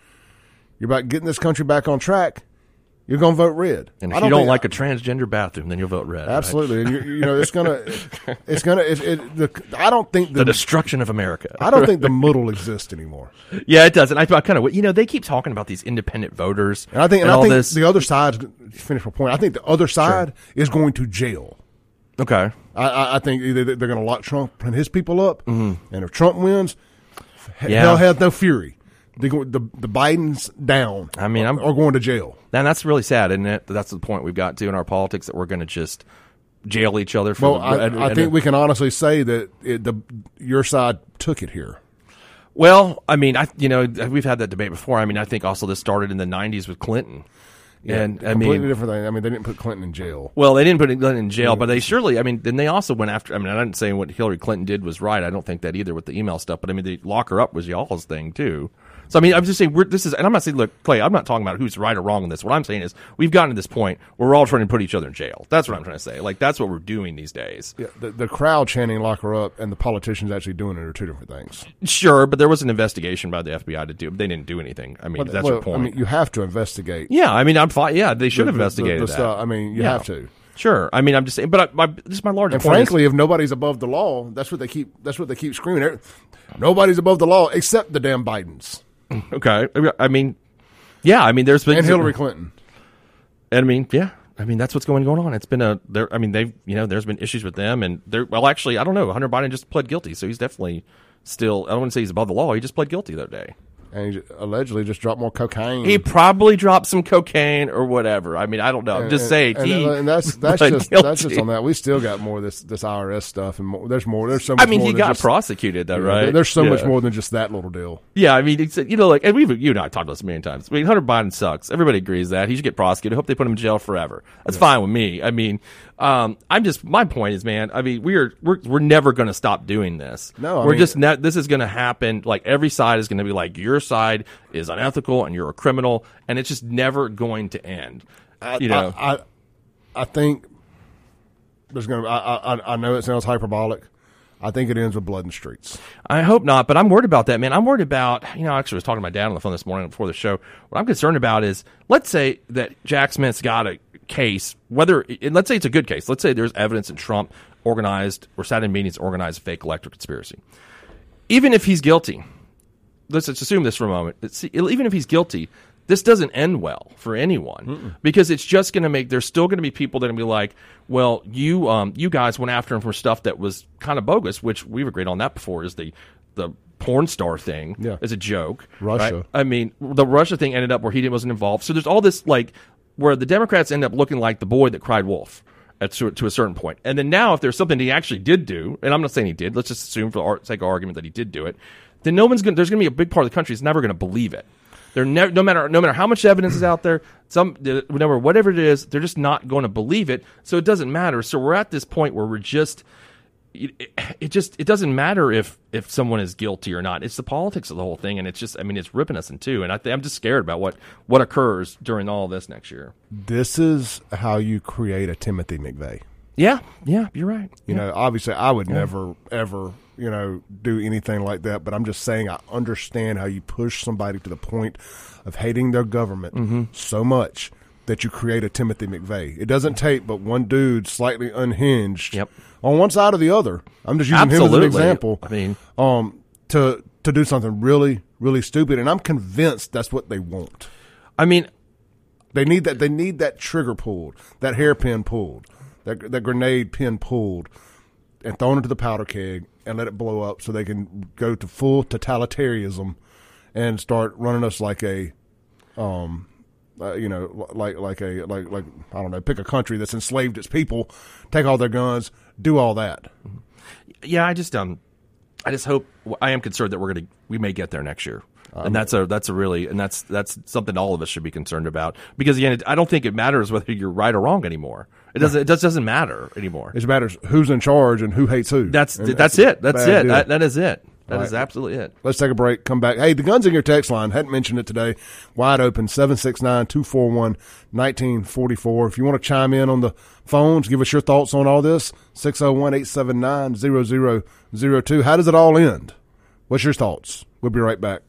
you're about getting this country back on track, you're going to vote red. and I if you don't like a transgender bathroom, then you'll vote red. right? absolutely, and you, you know it's gonna, it's gonna. It, it, the, I don't think The the, destruction of America. I don't think the middle exists anymore. Yeah, it does. And I, I kind of, you know, they keep talking about these independent voters And I think, and, I all think this. the other side. Finish my point. I think the other side is going to jail. okay. I, I, I think either they're going to lock Trump and his people up, mm-hmm. and if Trump wins, Yeah. hell has no fury. They go, the the Bidens down. I mean, I'm- are going to jail. And that's really sad, isn't it? That's the point we've got to in our politics that we're going to just jail each other for Well, the, I, and- I and- think we can honestly say that it, the your side took it here. Well, I mean, I you know we've had that debate before. I mean, I think also this started in the '90s with Clinton, and I completely mean, different thing. I mean, they didn't put Clinton in jail. Well, they didn't put Clinton in jail, but they surely. I mean, then they also went after. I mean, I'm not saying what Hillary Clinton did was right. I don't think that either with the email stuff. But I mean, they lock her up was y'all's thing too. So I mean, I'm just saying we're this is, and I'm not saying look, Clay. I'm not talking about who's right or wrong in this. What I'm saying is we've gotten to this point where we're all trying to put each other in jail. That's what I'm trying to say. Like that's what we're doing these days. Yeah, the, the crowd chanting "lock her up" and the politicians actually doing it are two different things. Sure, but there was an investigation by the FBI to do. But they didn't do anything. I mean, that's well, your point. I mean, you have to investigate. yeah, I mean, I'm fine. Yeah, they should the- have the- the that. stuff. I mean, you Yeah. have to. Sure. I mean, I'm just saying, but I, my, just my larger And point. is- frankly, if nobody's above the law, that's what they keep. That's what they keep screaming. Nobody's above the law except the damn Bidens okay. I mean, yeah. I mean, there's been and Hillary Clinton. And I mean, yeah. I mean, that's what's going going on. It's been a there. I mean, they've you know, there's been issues with them, and they're well, actually, I don't know. Hunter Biden just pled guilty, so he's definitely still. I don't want to say he's above the law. He just pled guilty the other day. And he allegedly just dropped more cocaine. He probably dropped some cocaine or whatever. I mean, I don't know. I'm just And- saying. and, he uh, and that's that's just that's just on that. We still got more of this this IRS stuff, and more, there's more. There's so much. I mean, he got just- prosecuted though, Yeah, right? there- There's so much more than just that little deal. Yeah, I mean, it's, you know, like, and we've, you and I talked about this a million times. I mean, Hunter Biden sucks. Everybody agrees that he should get prosecuted. I hope they put him in jail forever. That's fine with me. I mean, um, I'm just my point is, man. I mean, we're we're we're never going to stop doing this. No, I we're mean- just ne- this is going to happen. Like every side is going to be like your side is unethical and you're a criminal, and it's just never going to end. you know, I, I, I think there's going to. I, I I know it sounds hyperbolic. I think it ends with blood in the streets. I hope not, but I'm worried about that, man. I'm worried about, you know, I actually was talking to my dad on the phone this morning before the show. What I'm concerned about is, let's say that Jack Smith's got a case, whether, and let's say it's a good case. Let's say there's evidence that Trump organized or sat in meetings organized a fake electoral conspiracy. Even if he's guilty, let's just assume this for a moment. It's- Even if he's guilty, this doesn't end well for anyone because it's just going to make. There's still going to be people that are going to be like, "Well, you, um, you guys went after him for stuff that was kind of bogus," which we've agreed on that before. Is the the porn star thing Yeah. is a joke. Russia. right? I mean, the Russia thing ended up where he didn't, wasn't involved. So there's all this like where the Democrats end up looking like the boy that cried wolf at to, to a certain point. And then now, if there's something he actually did do, and I'm not saying he did, let's just assume for the sake of argument that he did do it, then no one's going. There's going to be a big part of the country that's never going to believe it. They're never, no matter no matter how much evidence is out there, some whatever it is, they're just not going to believe it. So it doesn't matter. So we're at this point where we're just it, it just it doesn't matter if if someone is guilty or not. It's the politics of the whole thing, and it's just I mean it's ripping us in two. And I th- I'm just scared about what what occurs during all this next year. This is how you create a Timothy McVeigh. Yeah, yeah, you're right. You know, obviously, I would never, ever, you know, do anything like that. But I'm just saying, I understand how you push somebody to the point of hating their government Mm-hmm. so much that you create a Timothy McVeigh. It doesn't take but one dude slightly unhinged Yep. On one side or the other. I'm just using him as an example. I mean- um, to to do something really, really stupid, and I'm convinced that's what they want. I mean, They need that. They need that trigger pulled, that hairpin pulled, that that grenade pin pulled, and thrown into the powder keg and let it blow up, so they can go to full totalitarianism and start running us like a, um, uh, you know, like like a like like I don't know, pick a country that's enslaved its people, take all their guns, do all that. yeah, I just um, I just hope I am concerned that we're gonna we may get there next year. and that's a that's a really and that's that's something all of us should be concerned about because again it, I don't think it matters whether you're right or wrong anymore. It doesn't it just doesn't matter anymore. It matters who's in charge and who hates who. That's And that's a it. That's it. That, that is it. That is Right. absolutely it. Let's take a break. Come back. Hey, the guns in your text line. Hadn't mentioned it today. Wide open 769-241-1944. If you want to chime in on the phones, give us your thoughts on all this. 601-879-0002. How does it all end? What's your thoughts? We'll be right back.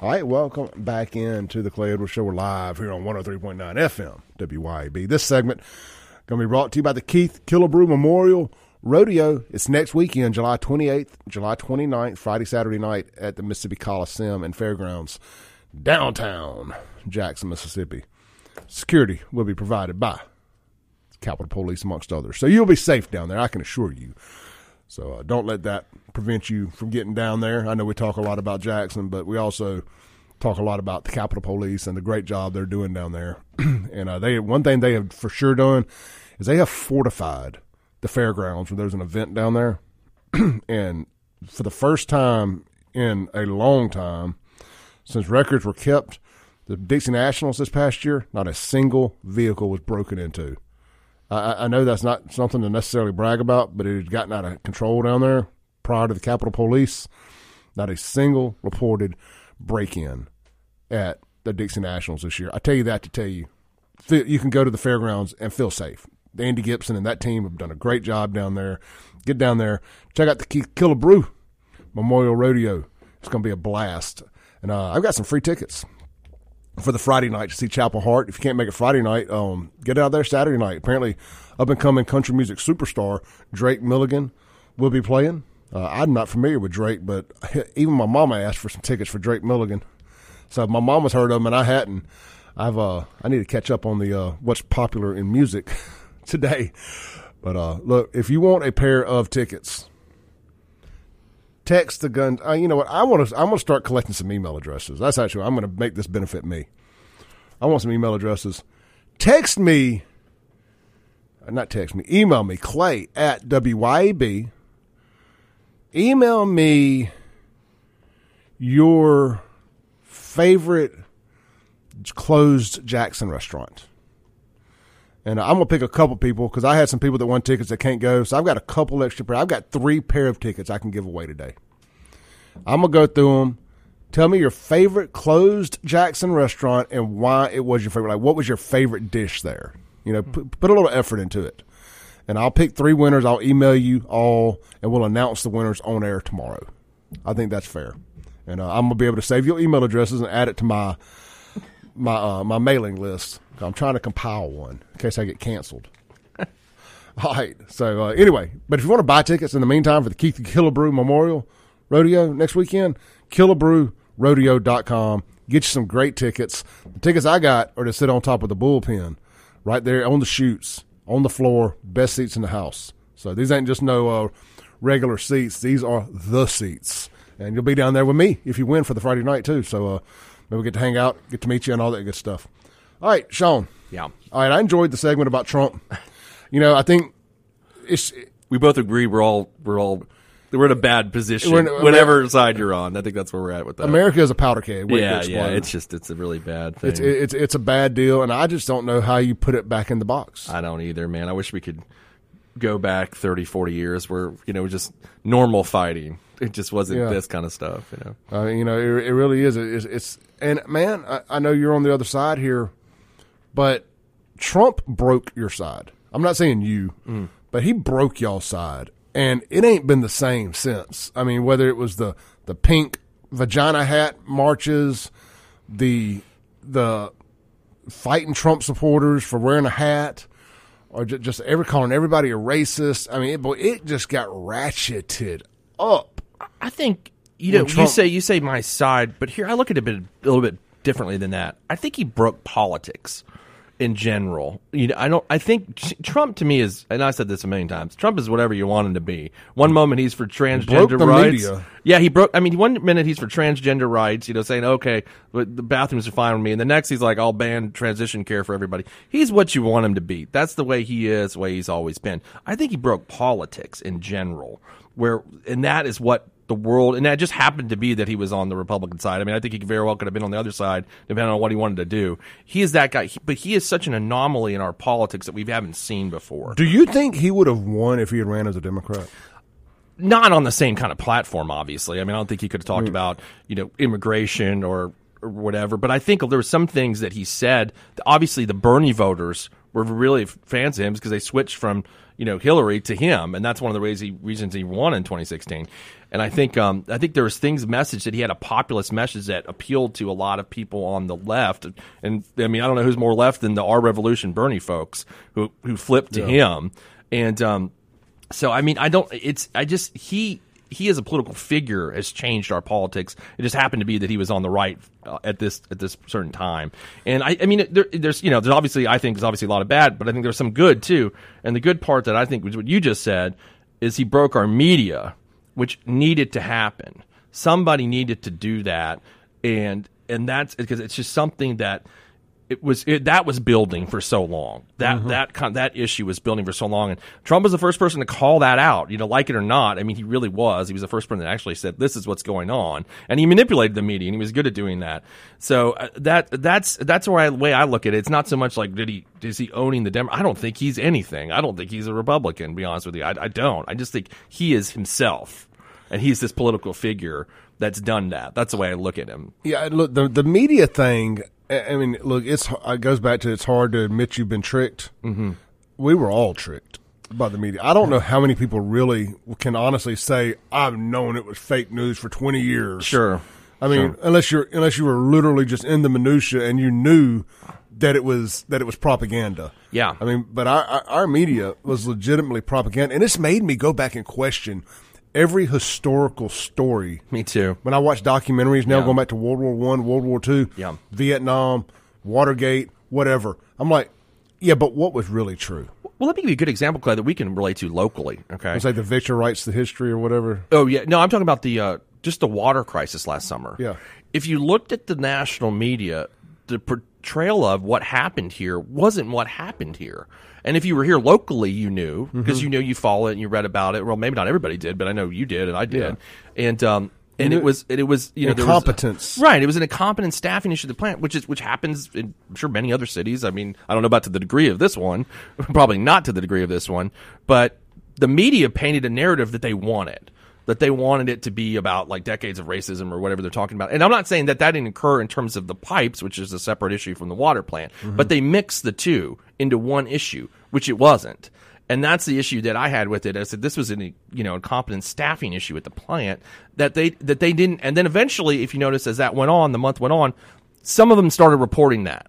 All right, welcome back into the Clay Edwards Show. We're live here on 103.9 FM, WYAB. This segment going to be brought to you by the Keith Killebrew Memorial Rodeo. It's next weekend, July 28th, July 29th, Friday, Saturday night at the Mississippi Coliseum and Fairgrounds, downtown Jackson, Mississippi. Security will be provided by Capitol Police, amongst others. So you'll be safe down there, I can assure you. So uh, don't let that prevent you from getting down there. I know we talk a lot about Jackson, but we also talk a lot about the Capitol Police and the great job they're doing down there. and uh, they one thing they have for sure done is they have fortified the fairgrounds when there's an event down there. and for the first time in a long time, since records were kept, the Dixie Nationals this past year, not a single vehicle was broken into. I, I know that's not something to necessarily brag about, but it had gotten out of control down there prior to the Capitol Police. Not a single reported break in at the Dixie Nationals this year. I tell you that to tell you, you can go to the fairgrounds and feel safe. Andy Gibson and that team have done a great job down there. Get down there, check out the Keith Killebrew Memorial Rodeo. It's going to be a blast. And uh, I've got some free tickets for the Friday night to see Chapel Hart. If you can't make it Friday night, um, get out there Saturday night. Apparently, up and coming country music superstar Drake Milligan will be playing. Uh, I'm not familiar with Drake, but even my mama asked for some tickets for Drake Milligan. So my mama's heard of him, and I hadn't. I've uh, I need to catch up on the uh, what's popular in music today. But uh, look, if you want a pair of tickets, text the gun. Uh, you know what? I want to. I'm going to start collecting some email addresses. That's actually. I'm going to make this benefit me. I want some email addresses. Text me. uh, Not text me. Email me Clay at WYAB. Email me your favorite closed Jackson restaurant. And I'm gonna pick a couple people because I had some people that won tickets that can't go. So I've got a couple extra pair. I've got three pair of tickets I can give away today. I'm gonna go through them. Tell me your favorite closed Jackson restaurant and why it was your favorite. Like, what was your favorite dish there? You know, put, put a little effort into it. And I'll pick three winners. I'll email you all, and we'll announce the winners on air tomorrow. I think that's fair. And uh, I'm gonna be able to save your email addresses and add it to my my uh, my mailing list. I'm trying to compile one in case I get canceled. All right. So uh, anyway, but if you want to buy tickets in the meantime for the Keith Killebrew Memorial Rodeo next weekend, killebrewrodeo.com. Get you some great tickets. The tickets I got are to sit on top of the bullpen, right there on the chutes, on the floor, best seats in the house. So these ain't just no uh, regular seats. These are the seats, and you'll be down there with me if you win for the Friday night too. So uh, maybe we get to hang out, get to meet you, and all that good stuff. All right, Shaun. Yeah. All right, I enjoyed the segment about Trump. You know, I think it's We both agree we're all we're all we're in a bad position. In- whatever side you're on, I think that's where we're at with that. America is a powder keg. yeah, yeah. It's just it's a really bad thing. it's it's it's a bad deal, and I just don't know how you put it back in the box. I don't either, man. I wish we could go back 30, 40 years where you know just normal fighting. It just wasn't Yeah. this kind of stuff, you know. Uh, you know, it, it really is. It's, it's and man, I, I know you're on the other side here, but Trump broke your side. I'm not saying you, but he broke y'all's side, and it ain't been the same since. I mean, whether it was the the pink vagina hat marches, the the fighting Trump supporters for wearing a hat, or ju- just every calling everybody a racist. I mean, it, boy, it just got ratcheted up. I think you know When you say you say my side, but here I look at it a, bit, a little bit differently than that. I think he broke politics in general. You know, I don't. I think Trump to me is, and I said this a million times. Trump is whatever you want him to be. One moment he's for transgender rights. media. Yeah, he broke. I mean, one minute he's for transgender rights. You know, saying okay, but the bathrooms are fine with me, and the next he's like, I'll ban transition care for everybody. He's what you want him to be. That's the way he is. The way he's always been. I think he broke politics in general, where and that is what the world, and that just happened to be that he was on the Republican side. I mean, I think he very well could have been on the other side, depending on what he wanted to do. He is that guy, He- but he is such an anomaly in our politics that we haven't seen before. Do you think he would have won if he had ran as a Democrat? Not on the same kind of platform, obviously. I mean, I don't think he could have talked mm. about you know immigration or, or whatever. But I think there were some things that he said. Obviously, the Bernie voters were really fans of him because they switched from you know Hillary to him, and that's one of the ways he, reasons he won in 2016. And I think um, I think there was things message that he had a populist message that appealed to a lot of people on the left. And I mean, I don't know who's more left than the Our Revolution Bernie folks who who flipped to him. And um, so I mean, I don't. It's I just he he as a political figure has changed our politics. It just happened to be that he was on the right uh, at this at this certain time. And I, I mean, there, there's you know, there's obviously I think there's obviously a lot of bad, but I think there's some good too. And the good part that I think was what you just said is he broke our media, which needed to happen. Somebody needed to do that, and and that's because it's just something that it was it, that was building for so long. That Mm-hmm. that con- that issue was building for so long, and Trump was the first person to call that out. You know, like it or not, I mean, he really was. He was the first person that actually said, "This is what's going on," and he manipulated the media, and he was good at doing that. So uh, that that's that's where I, the way I look at it. It's not so much like did he is he owning the Dem? I don't think he's anything. I don't think he's a Republican. To be honest with you, I, I don't. I just think he is himself, and he's this political figure that's done that. That's the way I look at him. Yeah, look the the media thing. I mean, look, it's it goes back to it's hard to admit you've been tricked. Mm-hmm. We were all tricked by the media. I don't know how many people really can honestly say I've known it was fake news for twenty years. Sure. I mean, unless you're unless you were literally just in the minutia and you knew that it was that it was propaganda. Yeah. I mean, but our our, our media was legitimately propaganda, and it's made me go back and question every historical story Me too. when I watch documentaries now, Yeah. going back to World War One, World War Two, Yeah. Vietnam, Watergate, whatever. I'm like, yeah, but what was really true? Well, let me give you a good example, Clay, that we can relate to locally. Okay. It's like the Victor writes the history or whatever. Oh yeah, no, I'm talking about the uh, just the water crisis last summer. Yeah. If you looked at the national media, the portrayal of what happened here wasn't what happened here. And if you were here locally, you knew because you know you follow it and you read about it. Well, maybe not everybody did, but I know you did and I did. And um and it knew- was it was you know there was- Incompetence. right? It was an incompetent staffing issue at the plant, which is which happens in I'm sure many other cities. I mean, I don't know about to the degree of this one, probably not to the degree of this one, but the media painted a narrative that they wanted. That they wanted it to be about like decades of racism or whatever they're talking about. And I'm not saying that that didn't occur in terms of the pipes, which is a separate issue from the water plant, mm-hmm. but they mixed the two into one issue, which it wasn't. And that's the issue that I had with it. I said this was an you know incompetent staffing issue at the plant that they that they didn't. And then eventually, if you notice, as that went on, the month went on, some of them started reporting that.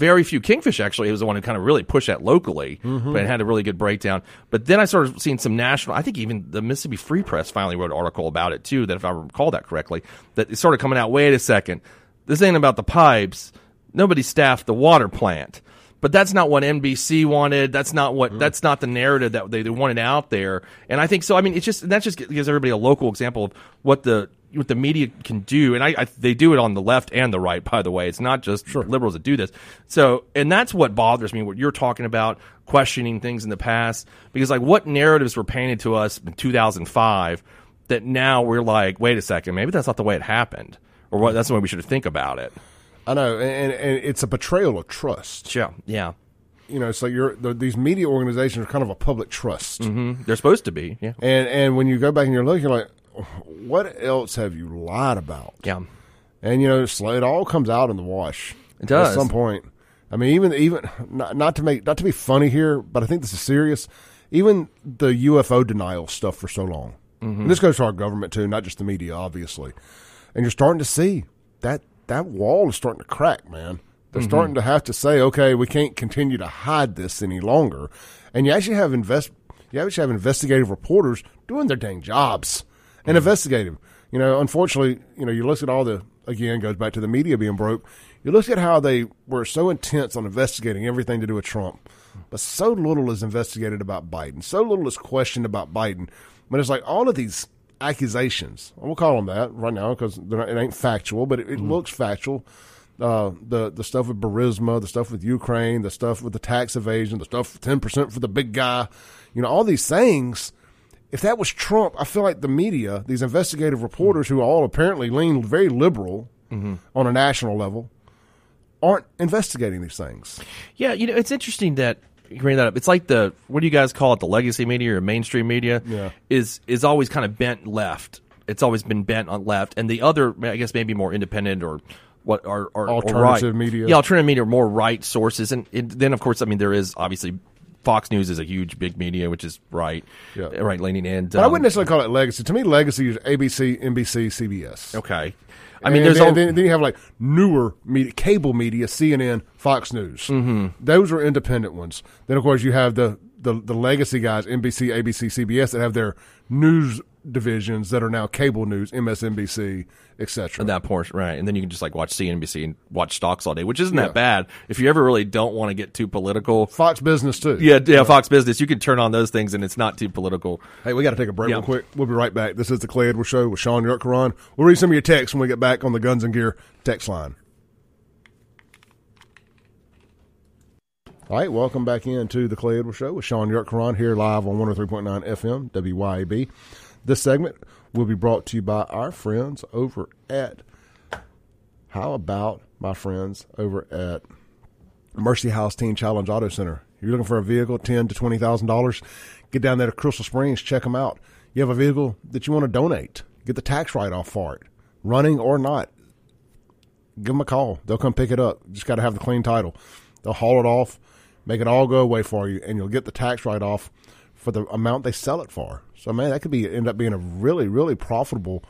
Very few Kingfish actually It was the one who kind of really pushed that locally, mm-hmm. but it had a really good breakdown. But then I started seeing some national. I think even the Mississippi Free Press finally wrote an article about it too. That if I recall that correctly, that it started coming out. Wait a second, this ain't about the pipes. Nobody staffed the water plant. But that's not what NBC wanted. That's not what. Mm-hmm. That's not the narrative that they, they wanted out there. And I think so. I mean, it's just that just gives everybody a local example of what the what the media can do. And I, I they do it on the left and the right. By the way, it's not just liberals that do this. So, and that's what bothers me. What you're talking about, questioning things in the past, because like what narratives were painted to us in 2005 that now we're like, wait a second, maybe that's not the way it happened, or what? That's the way we should think about it. I know, and, and it's a betrayal of trust. Yeah, yeah. You know, like you're the, these media organizations are kind of a public trust, Mm-hmm. They're supposed to be. Yeah. and and when you go back and you're looking, you're like, what else have you lied about? Yeah. And you know, it all comes out in the wash. It does. at some point. I mean, even even not, not to make not to be funny here, but I think this is serious. Even the UFO denial stuff for so long. Mm-hmm. And this goes to our government too, not just the media, obviously. And you're starting to see that that wall is starting to crack, man. They're Mm-hmm. starting to have to say, okay, we can't continue to hide this any longer. And you actually have invest, you actually have investigative reporters doing their dang jobs and investigative. You know, unfortunately, you know, you look at all the again goes back to the media being broke. You look at how they were so intense on investigating everything to do with Trump, but so little is investigated about Biden. So little is questioned about Biden. But it's like all of these accusations. We'll call them that right now because it ain't factual, but it, it looks factual. Uh, the the stuff with Burisma, the stuff with Ukraine, the stuff with the tax evasion, the stuff ten percent for the big guy, you know, all these things. If that was Trump, I feel like the media, these investigative reporters who all apparently lean very liberal mm-hmm. on a national level, aren't investigating these things. Yeah, you know, it's interesting that you bring that up. It's like the what do you guys call it? The legacy media or mainstream media Yeah. is is always kind of bent left. It's always been bent on left, and the other, I guess, maybe more independent or what are, are or Alternative right. media. Yeah, alternative media are more right sources, and, and then of course, I mean, there is obviously Fox News is a huge big media, which is right, Yeah. right leaning, and But I um, wouldn't necessarily call it legacy. To me, legacy is ABC, NBC, CBS. okay. I mean, And there's then, all, then, then you have like newer media, cable media, CNN, Fox News. Mm-hmm. Those are independent ones. Then of course you have the, the the legacy guys, NBC, ABC, CBS, that have their news divisions that are now cable news, MSNBC, etc. that portion, right? And then you can just like watch CNBC and watch stocks all day, which isn't Yeah. that bad if you ever really don't want to get too political. Fox Business too. Yeah, yeah, Fox Business. You can turn on those things and it's not too political. Hey, we got to take a break Yeah. real quick. We'll be right back. This is the Clay Edwards Show with Shaun Yurtkuran. We'll read some of your texts when we get back on the Guns and Gear text line. All right, welcome back into the Clay Edwards Show with Shaun York Yurtkuran here live on 103.9 FM, WYAB. This segment will be brought to you by our friends over at, how about my friends over at Mercy House Teen Challenge Auto Center. You're looking for a vehicle, ten to twenty thousand dollars. Get down there to Crystal Springs, check them out. You have a vehicle that you want to donate, get the tax write off for it, running or not. Give them a call. They'll come pick it up. Just got to have the clean title. They'll haul it off, make it all go away for you, and you'll get the tax write off for the amount they sell it for. So man, that could be end up being a really really profitable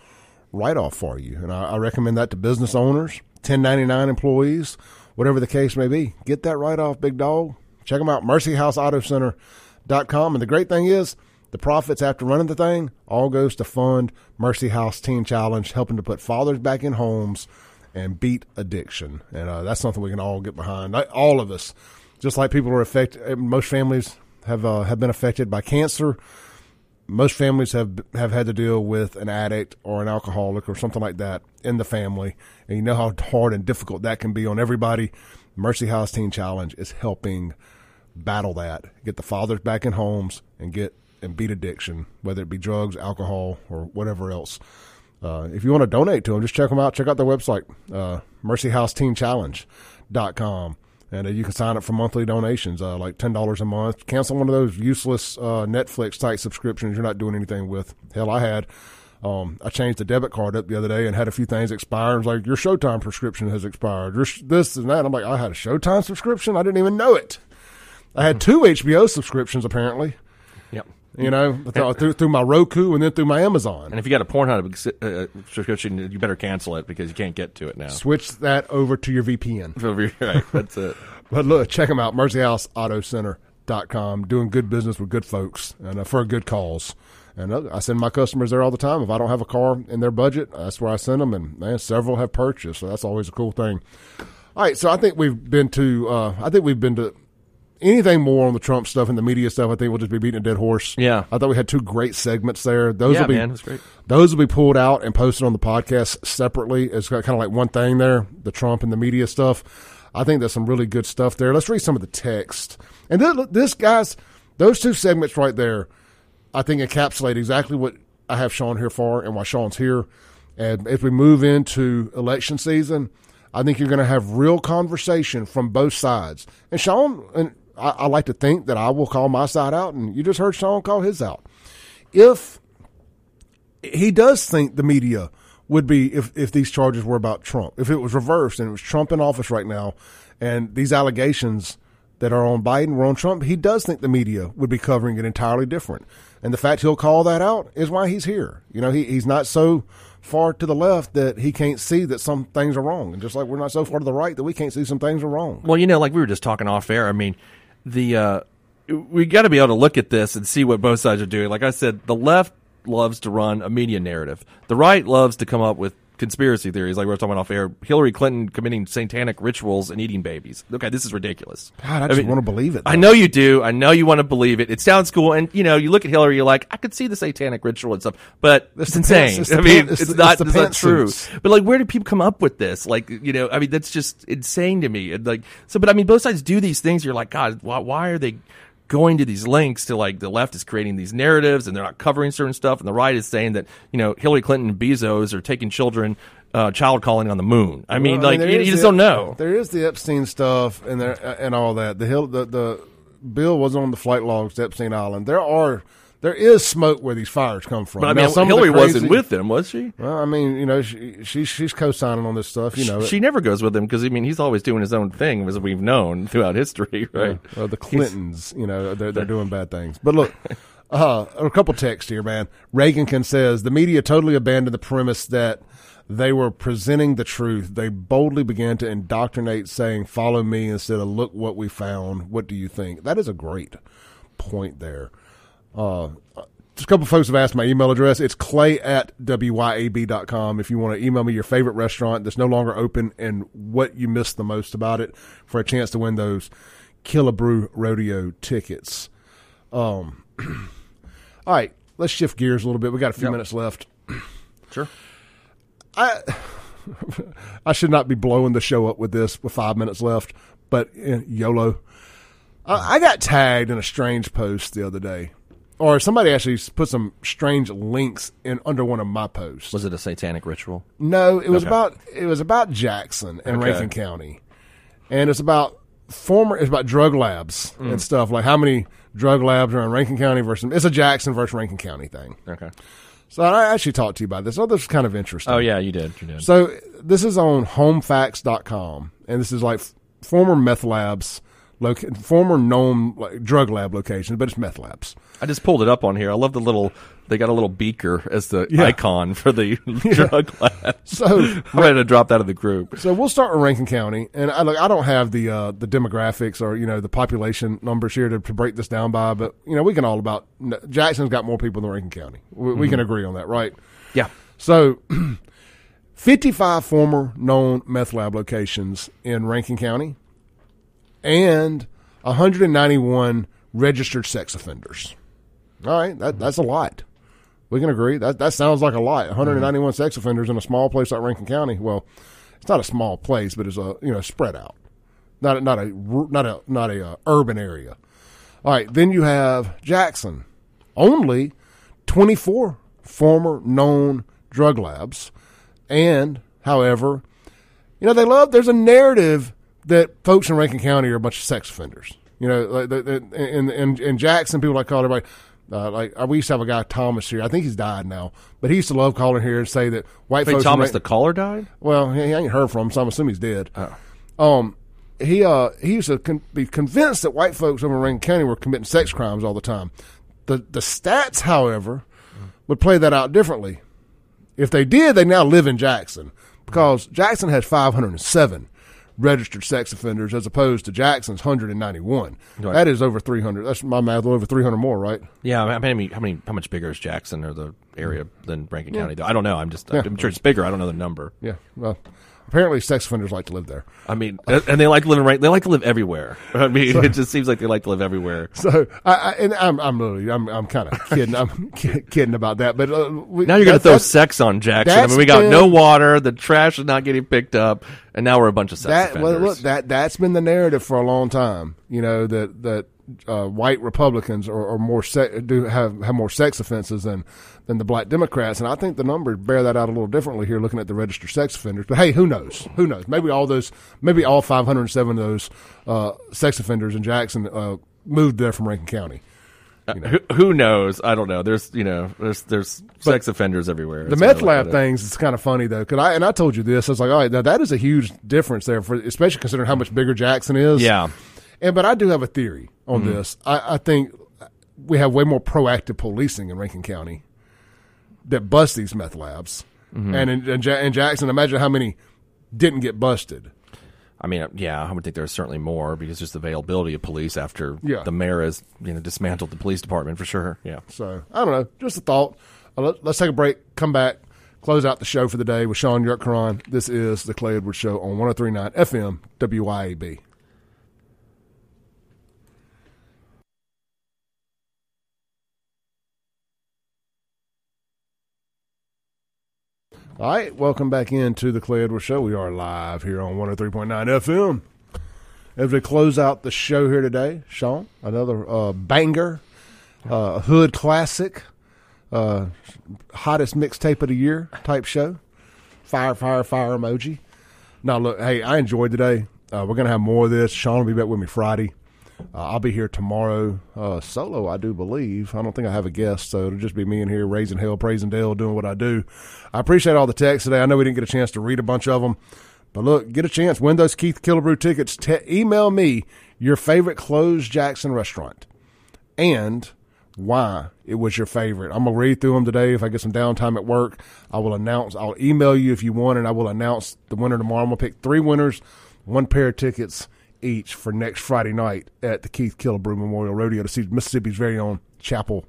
write off for you. And I, I recommend that to business owners, 1099 employees, whatever the case may be. Get that write off, big dog. Check them out, mercyhouseautocenter.com. And the great thing is, the profits after running the thing all goes to fund Mercy House Teen Challenge, helping to put fathers back in homes and beat addiction. And uh, that's something we can all get behind. All of us, just like people are affected. Most families have uh, have been affected by cancer most families have have had to deal with an addict or an alcoholic or something like that in the family, and you know how hard and difficult that can be on everybody. Mercy House Teen Challenge is helping battle that, get the fathers back in homes, and get and beat addiction, whether it be drugs, alcohol, or whatever else. Uh, if you want to donate to them, just check them out. Check out their website, uh, mercyhouseteenchallenge.com. And uh, you can sign up for monthly donations, uh, like $10 a month. Cancel one of those useless uh, Netflix type subscriptions you're not doing anything with. Hell, I had Um, I changed the debit card up the other day and had a few things expire. It was like your Showtime prescription has expired. Your sh- this and that. I'm like, I had a Showtime subscription. I didn't even know it. I had two HBO subscriptions apparently. Yep. You know, th- through, through my Roku and then through my Amazon. And if you got a Pornhub uh, subscription, you better cancel it because you can't get to it now. Switch that over to your VPN. Right, that's it. But look, check them out, mercyhouseautocenter.com. Doing good business with good folks and uh, for good cause. And uh, I send my customers there all the time. If I don't have a car in their budget, that's where I send them. And man, several have purchased, so that's always a cool thing. All right, so I think we've been to. Uh, I think we've been to anything more on the Trump stuff and the media stuff. I think we'll just be beating a dead horse. Yeah. I thought we had two great segments there. Those Yeah, will be man, those will be pulled out and posted on the podcast separately. It's kind of like one thing there, the Trump and the media stuff. I think there's some really good stuff there. Let's read some of the text. And this, this guys, those two segments right there, I think encapsulate exactly what I have Shaun here for and why Shaun's here. And as we move into election season, I think you're going to have real conversation from both sides. And Shaun, and I, I like to think that I will call my side out, and you just heard Shaun call his out. If he does think the media would be if, if these charges were about Trump. If it was reversed and it was Trump in office right now and these allegations that are on Biden were on Trump, he does think the media would be covering it entirely different. And the fact he'll call that out is why he's here. You know, he, he's not so far to the left that he can't see that some things are wrong. And just like we're not so far to the right that we can't see some things are wrong. Well, you know, like we were just talking off air. I mean, the uh, we got to be able to look at this and see what both sides are doing. Like I said, the left loves to run a media narrative. The right loves to come up with conspiracy theories, like we were talking about off air. Hillary Clinton committing satanic rituals and eating babies. Okay, this is ridiculous. God, I just want to believe it. I know you do. I know you want to believe it. It sounds cool, and you know, you look at Hillary, you're like, I could see the satanic ritual and stuff, but It's it's, insane. pants- it's I mean, it's, it's not, the it's not true. But like, where do people come up with this? Like, you know, I mean, that's just insane to me. And like, so, but I mean, both sides do these things. You're like, God, why, why are they going to these links to like the left is creating these narratives and they're not covering certain stuff, and the right is saying that you know Hillary Clinton and Bezos are taking children. Uh, child calling on the moon. I mean, Well, like there you, you just the- don't know. There is the Epstein stuff and there and all that. The hill, the the bill was on the flight logs to Epstein Island. There are there is smoke where these fires come from. But I Now, mean, some Hillary crazy- wasn't with them, was she? Well, I mean, you know, she, she she's co-signing on this stuff. You know, she never goes with him because I mean he's always doing his own thing, as we've known throughout history, right? Uh, the Clintons, you know, they're, they're doing bad things. But look, uh, a couple texts here, man. Reagankin says the media totally abandoned the premise that they were presenting the truth. They boldly began to indoctrinate, saying, "Follow me," instead of "Look what we found." What do you think? That is a great point there. Uh, just a couple folks have asked my email address. It's clay at wyab.com. If you want to email me your favorite restaurant that's no longer open and what you missed the most about it for a chance to win those Killebrew Rodeo tickets. Um, all right, let's shift gears a little bit. We got a few Yep. minutes left. Sure. I I should not be blowing the show up with this with five minutes left, but eh, YOLO. I, I got tagged in a strange post the other day, or somebody actually put some strange links in under one of my posts. Was it a satanic ritual? No, it was Okay. about it was about Jackson and Okay. Rankin County, and it's about former. It's about drug labs Mm. and stuff like how many drug labs are in Rankin County versus it's a Jackson versus Rankin County thing. Okay. So I actually talked to you about this. Oh, this is kind of interesting. Oh yeah, you did. You did. So this is on homefacts.com, and this is like f- former meth labs, loca- former known like, drug lab locations, but it's meth labs. I just pulled it up on here. I love the little. They got a little beaker as the Yeah. icon for the drug lab. So I'm ready to drop that in the group. So we'll start with Rankin County, and I, look, I don't have the uh, the demographics or you know the population numbers here to, to break this down by, but you know we can all about Jackson's got more people than Rankin County. We, we can agree on that, right? Yeah. So, 55 former known meth lab locations in Rankin County, and 191 registered sex offenders. All right, that, that's a lot. We can agree that that sounds like a lot. 191 sex offenders in a small place like Rankin County. Well, it's not a small place, but it's a you know spread out, not a, not a not a not a uh, urban area. All right, then you have Jackson, only 24 former known drug labs, and however, you know they love. There's a narrative that folks in Rankin County are a bunch of sex offenders. You know, like the, the, in, in in Jackson, people like call everybody Uh, like we used to have a guy Thomas here. I think he's died now, but he used to love calling here and say that white Wait, folks. Thomas in the caller died. well, he ain't heard from him, so I'm assuming he's dead. Um, he uh he used to con- be convinced that white folks over in Rankin County were committing sex crimes all the time. The the stats, however, would play that out differently. If they did, they now live in Jackson because Jackson has 507 registered sex offenders as opposed to Jackson's 191. Right. That is over 300. That's my math. Over 300 more, right? Yeah, how many? How many? How much bigger is Jackson or the area than Rankin County? Though I don't know. I'm just. I'm sure it's bigger. I don't know the number. Yeah. Well, apparently sex offenders like to live there. I mean, and they like living right. They like to live everywhere. I mean, it just seems like they like to live everywhere. So, I, I, and I'm, I'm literally, I'm, I'm kind of kidding. I'm kidding about that. But uh, we, Now you're gonna throw sex on Jackson. I mean, we got been- no water. The trash is not getting picked up, and now we're a bunch of sex that offenders. well, look that that's been the narrative for a long time. You know that that uh, white Republicans are, are more se- do have have more sex offenses than than the black Democrats, and I think the numbers bear that out a little differently here, looking at the registered sex offenders. But hey, who knows? Who knows? Maybe all those, maybe all 507 of those uh, sex offenders in Jackson uh, moved there from Rankin County. who, who knows? I don't know. There's you know there's there's sex offenders everywhere. The That's how I meth lab things is kind of funny though, because I and I told you this. I was like, all right, now that is a huge difference there, for especially considering how much bigger Jackson is. Yeah. And but I do have a theory on Mm-hmm. this. I, I think we have way more proactive policing in Rankin County that bust these meth labs, Mm-hmm. and in, in, Ja- in Jackson, imagine how many didn't get busted. I mean, yeah, I would think there's certainly more because just the availability of police after Yeah. the mayor has you know dismantled the police department for sure. Yeah. So I don't know, just a thought. Uh, let, us take a break, come back, close out the show for the day with Shaun Yurtkuran. This is the Clay Edwards Show on 103.9 FM WYAB. All right, welcome back into the Clay Edwards Show. We are live here on 103.9 FM. As we close out the show here today, Shaun, another uh, banger, uh, hood classic, uh, hottest mixtape of the year type show. Fire, fire, fire emoji. Now, look, hey, I enjoyed today. Uh, we're going to have more of this. Shaun will be back with me Friday. Uh, I'll be here tomorrow uh, solo, I do believe. I don't think I have a guest, so it'll just be me in here raising hell, praising Dale, doing what I do. I appreciate all the texts today. I know we didn't get a chance to read a bunch of them, but look, get a chance. Win those Keith Killebrew tickets. Te- email me your favorite closed Jackson restaurant and why it was your favorite. I'm gonna read through them today. If I get some downtime at work, I will announce. I'll email you if you want, and I will announce the winner tomorrow. I'm gonna pick three winners, one pair of tickets each for next Friday night at the Keith Killebrew Memorial Rodeo to see Mississippi's very own Chapel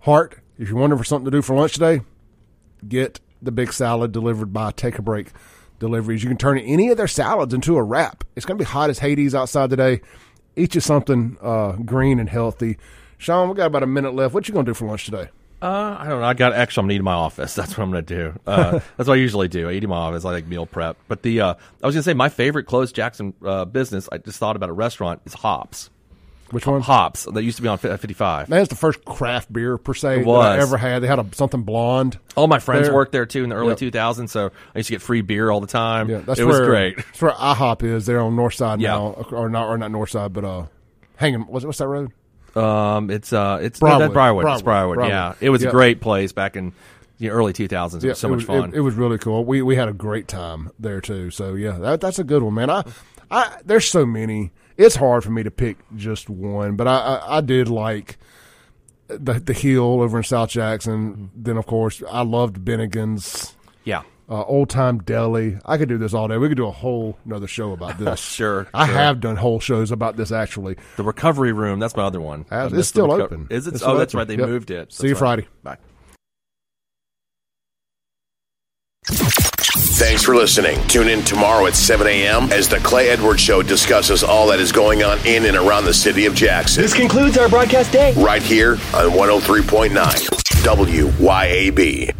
Hart. If you're wondering for something to do for lunch today, get the big salad delivered by Take a Break Deliveries. You can turn any of their salads into a wrap. It's going to be hot as Hades outside today. Eat you something uh, green and healthy. Shaun, we got about a minute left. What you going to do for lunch today? Uh, I don't know. I got actually. I'm gonna eat in my office. That's what I'm gonna do. Uh, that's what I usually do. I eat in my office. I like meal prep. But the uh, I was gonna say my favorite closed Jackson uh, business. I just thought about a restaurant. Is Hops. Which one? Hops that used to be on fi- 55. That's the first craft beer per se that I ever had. They had a, something blonde. All my friends There. worked there too in the early Yep. 2000s, so I used to get free beer all the time. Yeah, that's it where was great. That's where IHOP is. There on North Side Yeah. now, or not, or not North Side, but uh, hanging. What's what's that road? Um, it's uh, it's Briarwood. Briarwood. Briarwood. Briarwood. It's Briarwood. Briarwood. Yeah, it was Yeah. a great place back in the early 2000s. It Yeah, was so it much was, fun. It, it was really cool. We we had a great time there too. So yeah, that, that's a good one, man. I, I there's so many. It's hard for me to pick just one, but I I, I did like the the hill over in South Jackson. Then of course I loved Bennigan's. Yeah. Uh, old time deli. I could do this all day. We could do a whole another show about this. Sure, I sure. have done whole shows about this actually. The recovery room. That's my other one. Uh, I it's still reco- open. Is it? It's oh, that's open. right. They Yep. moved it. See you right. Friday. Bye. Thanks for listening. Tune in tomorrow at 7 a.m. as the Clay Edwards Show discusses all that is going on in and around the city of Jackson. This concludes our broadcast day. Right here on 103.9 WYAB.